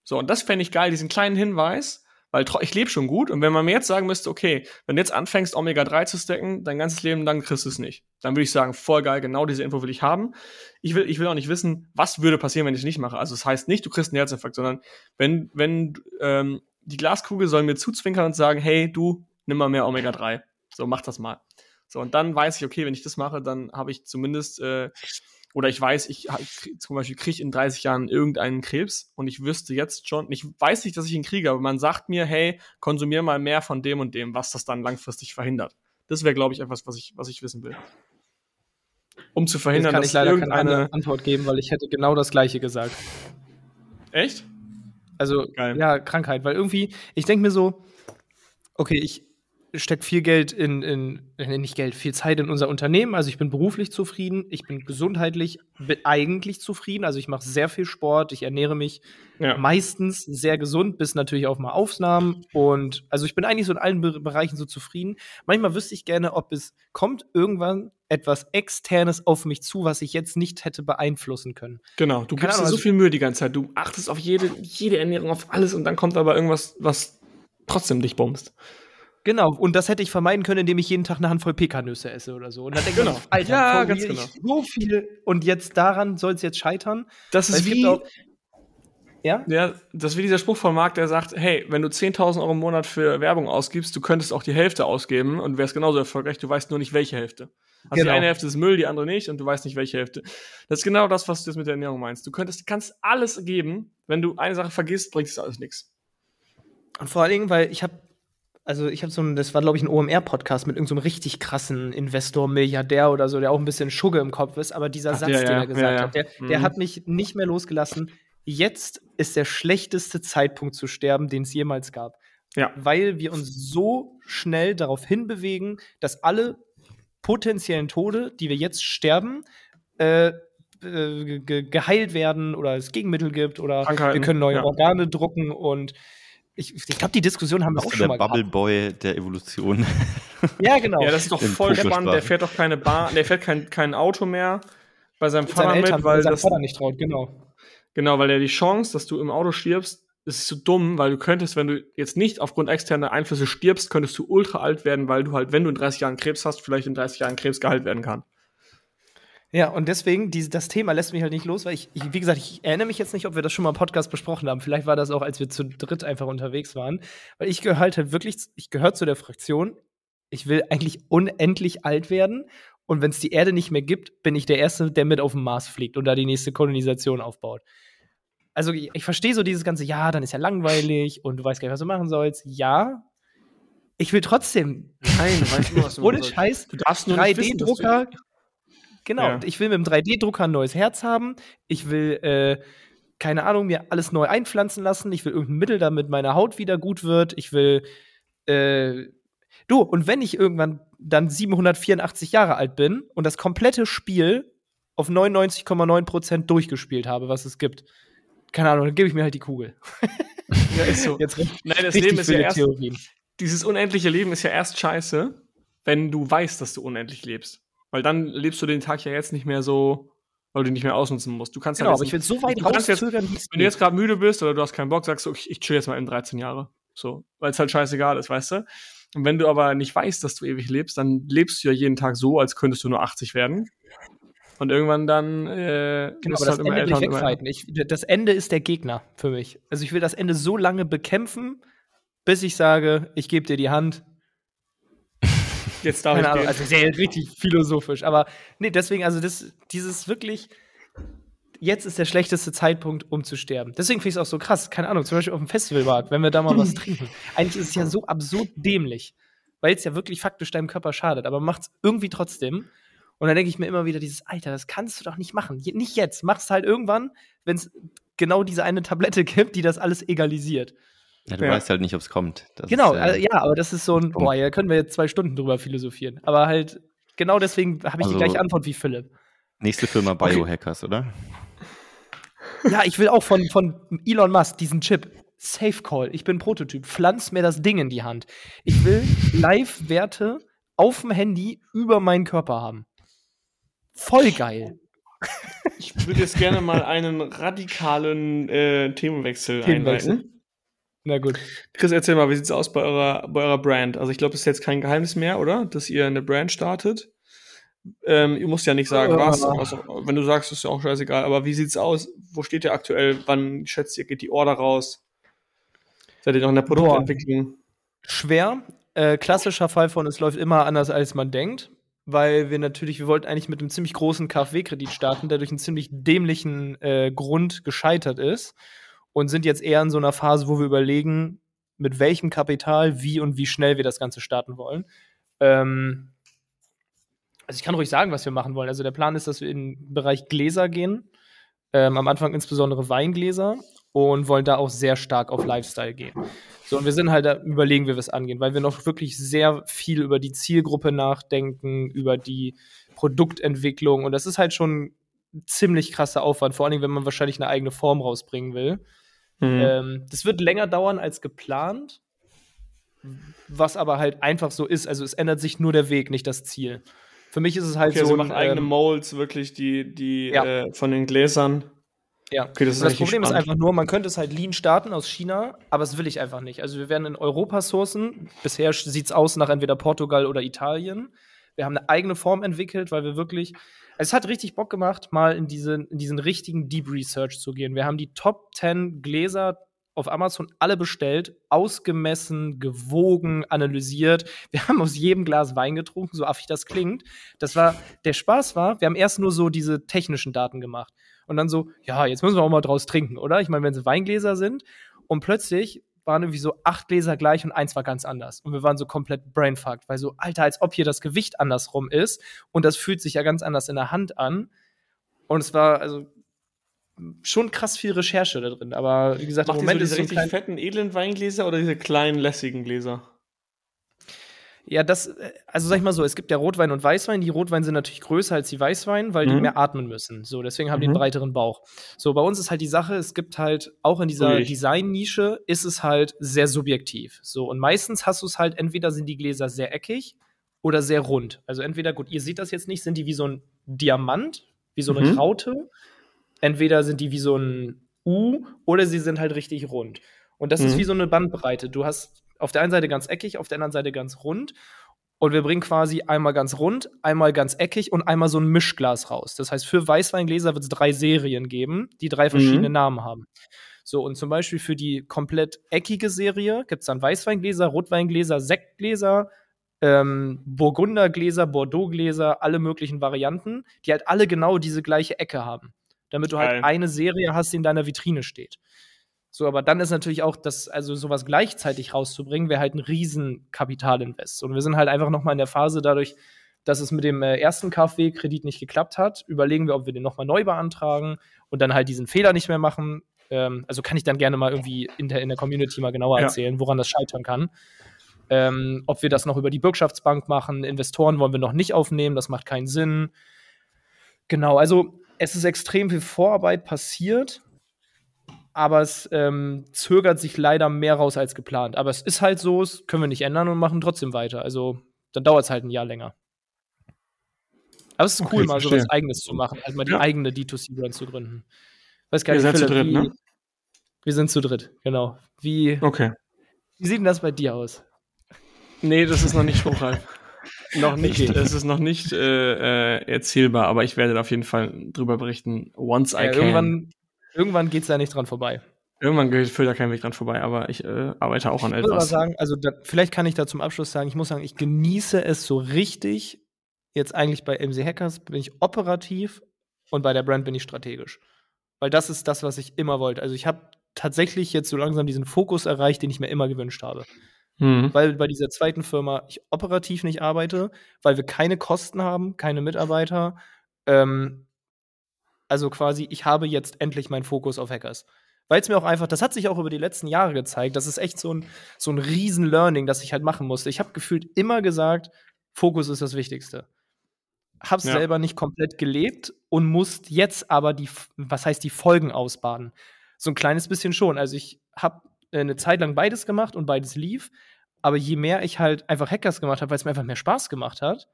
So, und das fände ich geil, diesen kleinen Hinweis, weil ich lebe schon gut und wenn man mir jetzt sagen müsste, okay, wenn du jetzt anfängst, Omega-3 zu stacken, dein ganzes Leben lang kriegst du es nicht. Dann würde ich sagen, voll geil, genau diese Info will ich haben. Ich will, ich will auch nicht wissen, was würde passieren, wenn ich es nicht mache. Also das heißt nicht, du kriegst einen Herzinfarkt, sondern wenn, wenn ähm, die Glaskugel soll mir zuzwinkern und sagen, hey, du, nimm mal mehr Omega-3. So, mach das mal. So, und dann weiß ich, okay, wenn ich das mache, dann habe ich zumindest äh, oder ich weiß, ich zum Beispiel kriege in 30 Jahren irgendeinen Krebs und ich wüsste jetzt schon, ich weiß nicht, dass ich ihn kriege, aber man sagt mir, hey, konsumier mal mehr von dem und dem, was das dann langfristig verhindert. Das wäre, glaube ich, etwas, was ich, was ich wissen will. Um zu verhindern, kann ich leider keine Antwort geben, weil ich hätte genau das Gleiche gesagt. Echt? Also, Geil. ja, Krankheit, weil irgendwie, ich denke mir so, okay, ich, steckt viel Geld in, in, äh, nicht Geld, viel Zeit in unser Unternehmen. Also ich bin beruflich zufrieden, ich bin gesundheitlich eigentlich zufrieden. Also ich mache sehr viel Sport, ich ernähre mich ja. meistens sehr gesund, bis natürlich auch mal Aufnahmen. Und also ich bin eigentlich so in allen Be Bereichen so zufrieden. Manchmal wüsste ich gerne, ob es kommt irgendwann etwas Externes auf mich zu, was ich jetzt nicht hätte beeinflussen können. Genau, du gibst dir so also viel Mühe die ganze Zeit. Du achtest auf jede, jede Ernährung, auf alles und dann kommt aber irgendwas, was trotzdem dich bombst. Genau, und das hätte ich vermeiden können, indem ich jeden Tag eine Handvoll Pekannüsse esse oder so. Und dann denke genau. ich, Alter, ja, ganz genau. so viel und jetzt daran soll es jetzt scheitern. Das ist wie auch, ja? ja, das ist wie dieser Spruch von Marc, der sagt, hey, wenn du 10.000 Euro im Monat für Werbung ausgibst, du könntest auch die Hälfte ausgeben und wärst genauso erfolgreich, du weißt nur nicht, welche Hälfte. Also genau. die eine Hälfte ist Müll, die andere nicht und du weißt nicht, welche Hälfte. Das ist genau das, was du jetzt mit der Ernährung meinst. Du könntest, kannst alles geben, wenn du eine Sache vergisst, bringt es alles nichts. Und vor allen Dingen, weil ich habe also ich habe so ein, das war glaube ich ein OMR-Podcast mit irgendeinem so richtig krassen Investor, Milliardär oder so, der auch ein bisschen Schugge im Kopf ist, aber dieser Ach, Satz, ja, den er gesagt ja, ja. hat, der, der mhm. hat mich nicht mehr losgelassen. Jetzt ist der schlechteste Zeitpunkt zu sterben, den es jemals gab. Ja. Weil wir uns so schnell darauf hinbewegen, dass alle potenziellen Tode, die wir jetzt sterben, äh, äh, geheilt werden oder es Gegenmittel gibt oder wir können neue Organe drucken und ich, ich glaube, die Diskussion haben wir auch schon mal gehabt. Der Bubble Boy der Evolution. Ja, genau. Ja, das ist doch voll spannend. Der fährt doch keine Bahn, der fährt kein, kein Auto mehr bei seinem Vater mit, Eltern, weil sein das, Vater nicht traut, genau. Genau, weil der die Chance, dass du im Auto stirbst, ist so dumm, weil du könntest, wenn du jetzt nicht aufgrund externer Einflüsse stirbst, könntest du ultra alt werden, weil du halt, wenn du in 30 Jahren Krebs hast, vielleicht in 30 Jahren Krebs geheilt werden kann. Ja, und deswegen, die, das Thema lässt mich halt nicht los, weil ich, ich, wie gesagt, ich erinnere mich jetzt nicht, ob wir das schon mal im Podcast besprochen haben. Vielleicht war das auch, als wir zu dritt einfach unterwegs waren. Weil ich gehöre halt, halt wirklich, ich gehöre zu der Fraktion, ich will eigentlich unendlich alt werden. Und wenn es die Erde nicht mehr gibt, bin ich der Erste, der mit auf den Mars fliegt und da die nächste Kolonisation aufbaut. Also ich, ich verstehe so dieses ganze, ja, dann ist ja langweilig und du weißt gar nicht, was du machen sollst. Ja, ich will trotzdem. Nein, weißt du, was du Ohne Scheiß, 3D-Drucker, Genau, ja. ich will mit dem 3D-Drucker ein neues Herz haben. Ich will, äh, keine Ahnung, mir alles neu einpflanzen lassen. Ich will irgendein Mittel, damit meine Haut wieder gut wird. Ich will, äh, du, und wenn ich irgendwann dann 784 Jahre alt bin und das komplette Spiel auf 99,9% durchgespielt habe, was es gibt, keine Ahnung, dann gebe ich mir halt die Kugel. ja, ist so. Jetzt Nein, das Leben ist ja erst, Theorien. dieses unendliche Leben ist ja erst scheiße, wenn du weißt, dass du unendlich lebst. Weil dann lebst du den Tag ja jetzt nicht mehr so, weil du nicht mehr ausnutzen musst. Du kannst genau, halt aber ich will so weit rauszögern, Wenn du jetzt gerade müde bist oder du hast keinen Bock, sagst du, ich, ich chill jetzt mal in 13 Jahre. So, weil es halt scheißegal ist, weißt du? Und wenn du aber nicht weißt, dass du ewig lebst, dann lebst du ja jeden Tag so, als könntest du nur 80 werden. Und irgendwann dann äh, genau, aber das halt Ende will ich wegreiten. Ich, das Ende ist der Gegner für mich. Also ich will das Ende so lange bekämpfen, bis ich sage, ich gebe dir die Hand, Jetzt darf Keine ich Ahnung, also sehr richtig philosophisch. Aber nee, deswegen, also das, dieses wirklich, jetzt ist der schlechteste Zeitpunkt, um zu sterben. Deswegen finde ich es auch so krass. Keine Ahnung, zum Beispiel auf dem Festivalmarkt, wenn wir da mal was trinken. Eigentlich ist es ja so absurd dämlich, weil es ja wirklich faktisch deinem Körper schadet, aber macht es irgendwie trotzdem. Und dann denke ich mir immer wieder dieses, Alter, das kannst du doch nicht machen. Nicht jetzt. Mach es halt irgendwann, wenn es genau diese eine Tablette gibt, die das alles egalisiert. Ja, du ja. weißt halt nicht, ob es kommt. Das genau, ist, äh, also, ja, aber das ist so ein, boah, ja, können wir jetzt zwei Stunden drüber philosophieren. Aber halt, genau deswegen habe ich also, die gleiche Antwort wie Philipp. Nächste Firma Biohackers, okay. oder? Ja, ich will auch von, von Elon Musk diesen Chip. Safe Call. Ich bin Prototyp. Pflanz mir das Ding in die Hand. Ich will Live-Werte auf dem Handy über meinen Körper haben. Voll geil. Ich würde jetzt gerne mal einen radikalen äh, Themenwechsel, Themenwechsel einleiten. Na gut. Chris, erzähl mal, wie sieht's aus bei eurer, bei eurer Brand? Also ich glaube, das ist jetzt kein Geheimnis mehr, oder? Dass ihr eine Brand startet. Ähm, ihr musst ja nicht sagen, was. Also, wenn du sagst, ist ja auch scheißegal. Aber wie sieht's aus? Wo steht ihr aktuell? Wann schätzt ihr, geht die Order raus? Seid ihr noch in der Produktentwicklung? Boah. Schwer. Äh, klassischer Fall von, es läuft immer anders, als man denkt. Weil wir natürlich, wir wollten eigentlich mit einem ziemlich großen KfW-Kredit starten, der durch einen ziemlich dämlichen äh, Grund gescheitert ist. Und sind jetzt eher in so einer Phase, wo wir überlegen, mit welchem Kapital, wie und wie schnell wir das Ganze starten wollen. Ähm, also ich kann ruhig sagen, was wir machen wollen. Also der Plan ist, dass wir in den Bereich Gläser gehen. Ähm, am Anfang insbesondere Weingläser und wollen da auch sehr stark auf Lifestyle gehen. So, und wir sind halt da überlegen, wie wir es angehen, weil wir noch wirklich sehr viel über die Zielgruppe nachdenken, über die Produktentwicklung und das ist halt schon ziemlich krasser Aufwand, vor allem wenn man wahrscheinlich eine eigene Form rausbringen will. Mhm. Ähm, das wird länger dauern als geplant, was aber halt einfach so ist. Also es ändert sich nur der Weg, nicht das Ziel. Für mich ist es halt okay, so. Also machen eigene ähm, Molds wirklich die, die ja. äh, von den Gläsern. Ja, okay, das, das Problem spannend. ist einfach nur, man könnte es halt lean starten aus China, aber das will ich einfach nicht. Also wir werden in Europa sourcen. Bisher sieht es aus nach entweder Portugal oder Italien. Wir haben eine eigene Form entwickelt, weil wir wirklich. Es hat richtig Bock gemacht, mal in diesen, in diesen richtigen Deep Research zu gehen. Wir haben die Top 10 Gläser auf Amazon alle bestellt, ausgemessen, gewogen, analysiert. Wir haben aus jedem Glas Wein getrunken, so affig das klingt. Das war, der Spaß war, wir haben erst nur so diese technischen Daten gemacht. Und dann so, ja, jetzt müssen wir auch mal draus trinken, oder? Ich meine, wenn es Weingläser sind und plötzlich waren irgendwie so acht Gläser gleich und eins war ganz anders. Und wir waren so komplett brainfucked, weil so, Alter, als ob hier das Gewicht andersrum ist und das fühlt sich ja ganz anders in der Hand an. Und es war, also schon krass viel Recherche da drin. Aber wie gesagt, Macht im Moment so diese ist richtig fetten, edlen Weingläser oder diese kleinen, lässigen Gläser? Ja, das, äh, also sag ich mal so, es gibt ja Rotwein und Weißwein. Die Rotwein sind natürlich größer als die Weißwein, weil mhm. die mehr atmen müssen. So, deswegen haben mhm. die einen mhm. breiteren Bauch. So, bei uns ist halt die Sache, es gibt halt, auch in dieser Design-Nische ist es halt sehr subjektiv. So, und meistens hast du es halt, entweder sind die Gläser sehr eckig oder sehr rund. Also entweder, gut, ihr seht das jetzt nicht, sind die wie so ein Diamant, wie so eine mhm. Raute entweder sind die wie so ein U oder sie sind halt richtig rund. Und das mhm. ist wie so eine Bandbreite. Du hast auf der einen Seite ganz eckig, auf der anderen Seite ganz rund. Und wir bringen quasi einmal ganz rund, einmal ganz eckig und einmal so ein Mischglas raus. Das heißt, für Weißweingläser wird es drei Serien geben, die drei verschiedene mhm. Namen haben. So, und zum Beispiel für die komplett eckige Serie gibt es dann Weißweingläser, Rotweingläser, Sektgläser, ähm, Burgundergläser, Bordeauxgläser, alle möglichen Varianten, die halt alle genau diese gleiche Ecke haben damit du halt Geil. eine Serie hast, die in deiner Vitrine steht. So, aber dann ist natürlich auch das, also sowas gleichzeitig rauszubringen, wäre halt ein riesen Kapitalinvest. Und wir sind halt einfach noch mal in der Phase dadurch, dass es mit dem äh, ersten KfW-Kredit nicht geklappt hat, überlegen wir, ob wir den noch mal neu beantragen und dann halt diesen Fehler nicht mehr machen. Ähm, also kann ich dann gerne mal irgendwie in der, in der Community mal genauer ja. erzählen, woran das scheitern kann. Ähm, ob wir das noch über die Bürgschaftsbank machen, Investoren wollen wir noch nicht aufnehmen, das macht keinen Sinn. Genau, also es ist extrem viel Vorarbeit passiert, aber es ähm, zögert sich leider mehr raus als geplant. Aber es ist halt so, es können wir nicht ändern und machen trotzdem weiter. Also dann dauert es halt ein Jahr länger. Aber es ist okay, cool, mal so was Eigenes zu machen, halt mal die eigene D2C-Brand zu gründen. Weiß gar nicht, Ihr seid Philipp, zu dritt, wie, ne? Wir sind zu dritt, genau. Wie, okay. wie sieht denn das bei dir aus? Nee, das ist noch nicht spruchreif. noch nicht, okay. es ist noch nicht äh, äh, erzählbar, aber ich werde auf jeden Fall drüber berichten, once ja, I can. Irgendwann, irgendwann geht es da nicht dran vorbei. Irgendwann führt da kein Weg dran vorbei, aber ich äh, arbeite auch an etwas. Ich würde sagen, also da, vielleicht kann ich da zum Abschluss sagen, ich muss sagen, ich genieße es so richtig. Jetzt eigentlich bei MC Hackers bin ich operativ und bei der Brand bin ich strategisch. Weil das ist das, was ich immer wollte. Also ich habe tatsächlich jetzt so langsam diesen Fokus erreicht, den ich mir immer gewünscht habe. Mhm. Weil bei dieser zweiten Firma ich operativ nicht arbeite, weil wir keine Kosten haben, keine Mitarbeiter. Ähm, also quasi, ich habe jetzt endlich meinen Fokus auf Hackers. Weil es mir auch einfach, das hat sich auch über die letzten Jahre gezeigt, das ist echt so ein, so ein Riesen-Learning, das ich halt machen musste. Ich habe gefühlt immer gesagt, Fokus ist das Wichtigste. hab's ja. selber nicht komplett gelebt und musst jetzt aber die, was heißt die Folgen ausbaden. So ein kleines bisschen schon. Also ich habe äh, eine Zeit lang beides gemacht und beides lief. Aber je mehr ich halt einfach Hackers gemacht habe, weil es mir einfach mehr Spaß gemacht hat,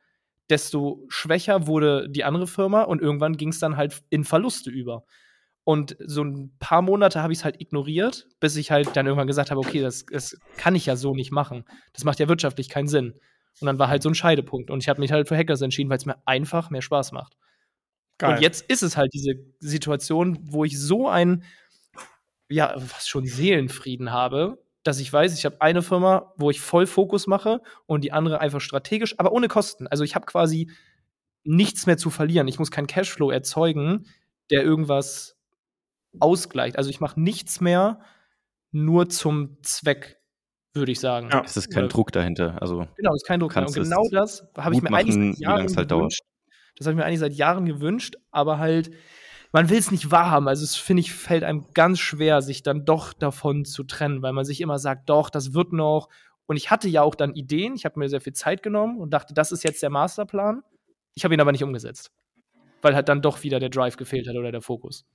desto schwächer wurde die andere Firma und irgendwann ging es dann halt in Verluste über. Und so ein paar Monate habe ich es halt ignoriert, bis ich halt dann irgendwann gesagt habe, okay, das, das kann ich ja so nicht machen. Das macht ja wirtschaftlich keinen Sinn. Und dann war halt so ein Scheidepunkt. Und ich habe mich halt für Hackers entschieden, weil es mir einfach mehr Spaß macht. Geil. Und jetzt ist es halt diese Situation, wo ich so ein, ja, was schon Seelenfrieden habe, dass ich weiß, ich habe eine Firma, wo ich voll Fokus mache und die andere einfach strategisch, aber ohne Kosten. Also ich habe quasi nichts mehr zu verlieren. Ich muss keinen Cashflow erzeugen, der irgendwas ausgleicht. Also ich mache nichts mehr nur zum Zweck, würde ich sagen. Ja. Es ist kein Druck dahinter. Also genau, es ist kein Druck dahinter. Und genau das habe ich mir machen, eigentlich seit Jahren halt gewünscht. Das habe ich mir eigentlich seit Jahren gewünscht, aber halt man will es nicht wahrhaben. Also es finde ich fällt einem ganz schwer, sich dann doch davon zu trennen, weil man sich immer sagt, doch, das wird noch. Und ich hatte ja auch dann Ideen. Ich habe mir sehr viel Zeit genommen und dachte, das ist jetzt der Masterplan. Ich habe ihn aber nicht umgesetzt, weil halt dann doch wieder der Drive gefehlt hat oder der Fokus.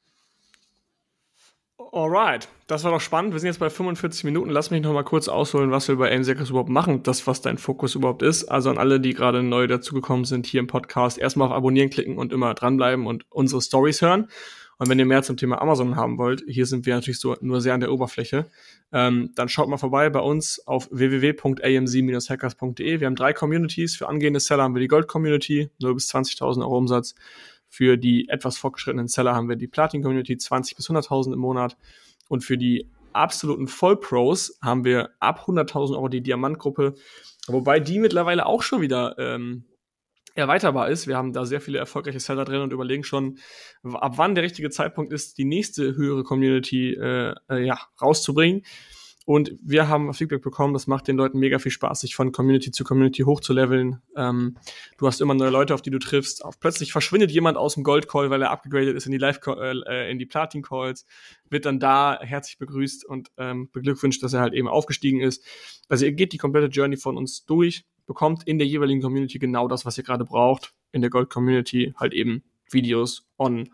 Alright, das war doch spannend. Wir sind jetzt bei 45 Minuten. Lass mich noch mal kurz ausholen, was wir bei AimSecrets überhaupt machen, das, was dein Fokus überhaupt ist. Also an alle, die gerade neu dazugekommen sind hier im Podcast, erstmal auf Abonnieren klicken und immer dranbleiben und unsere Stories hören. Und wenn ihr mehr zum Thema Amazon haben wollt, hier sind wir natürlich so nur sehr an der Oberfläche, ähm, dann schaut mal vorbei bei uns auf www.amc-hackers.de. Wir haben drei Communities. Für angehende Seller haben wir die Gold Community, 0 bis 20.000 Euro Umsatz. Für die etwas fortgeschrittenen Seller haben wir die Platin Community 20 bis 100.000 im Monat. Und für die absoluten Vollpros haben wir ab 100.000 Euro die Diamantgruppe. Wobei die mittlerweile auch schon wieder ähm, erweiterbar ist. Wir haben da sehr viele erfolgreiche Seller drin und überlegen schon, ab wann der richtige Zeitpunkt ist, die nächste höhere Community äh, äh, ja, rauszubringen. Und wir haben Feedback bekommen, das macht den Leuten mega viel Spaß, sich von Community zu Community hochzuleveln. Ähm, du hast immer neue Leute, auf die du triffst. Auf, plötzlich verschwindet jemand aus dem Gold Call, weil er abgegradet ist in die Live äh, in die Platin Calls, wird dann da herzlich begrüßt und ähm, beglückwünscht, dass er halt eben aufgestiegen ist. Also ihr geht die komplette Journey von uns durch, bekommt in der jeweiligen Community genau das, was ihr gerade braucht. In der Gold Community halt eben Videos on,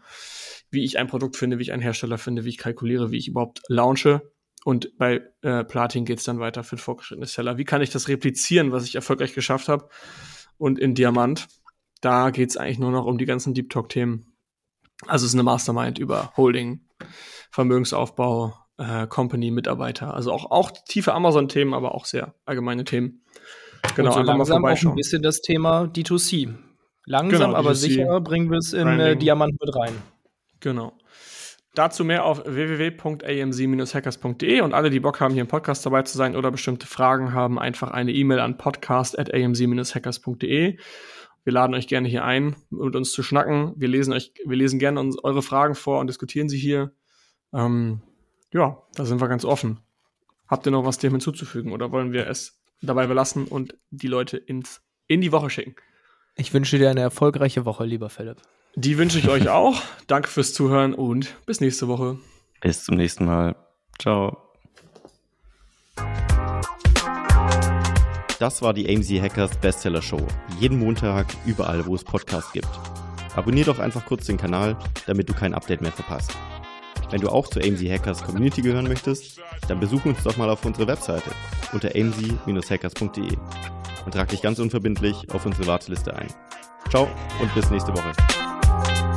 wie ich ein Produkt finde, wie ich einen Hersteller finde, wie ich kalkuliere, wie ich überhaupt launche und bei äh, Platin geht es dann weiter für fortgeschrittene Seller. Wie kann ich das replizieren, was ich erfolgreich geschafft habe? Und in Diamant, da geht es eigentlich nur noch um die ganzen Deep Talk-Themen. Also es ist eine Mastermind über Holding, Vermögensaufbau, äh, Company, Mitarbeiter. Also auch, auch tiefe Amazon-Themen, aber auch sehr allgemeine Themen. Genau, so einfach mal vorbeischauen. Auch ein bisschen das Thema D2C. Langsam, genau, aber D2C. sicher bringen wir es in äh, Diamant mit rein. Genau. Dazu mehr auf www.amc-hackers.de und alle, die Bock haben, hier im Podcast dabei zu sein oder bestimmte Fragen haben, einfach eine E-Mail an podcast.amc-hackers.de. Wir laden euch gerne hier ein, mit uns zu schnacken. Wir lesen euch, wir lesen gerne uns, eure Fragen vor und diskutieren sie hier. Ähm, ja, da sind wir ganz offen. Habt ihr noch was dem hinzuzufügen oder wollen wir es dabei belassen und die Leute ins, in die Woche schicken? Ich wünsche dir eine erfolgreiche Woche, lieber Philipp. Die wünsche ich euch auch. Danke fürs Zuhören und bis nächste Woche. Bis zum nächsten Mal. Ciao. Das war die AMZ Hackers Bestseller Show. Jeden Montag, überall, wo es Podcasts gibt. Abonnier doch einfach kurz den Kanal, damit du kein Update mehr verpasst. Wenn du auch zur AMZ Hackers Community gehören möchtest, dann besuch uns doch mal auf unserer Webseite unter amz-hackers.de und trag dich ganz unverbindlich auf unsere Warteliste ein. Ciao und bis nächste Woche. you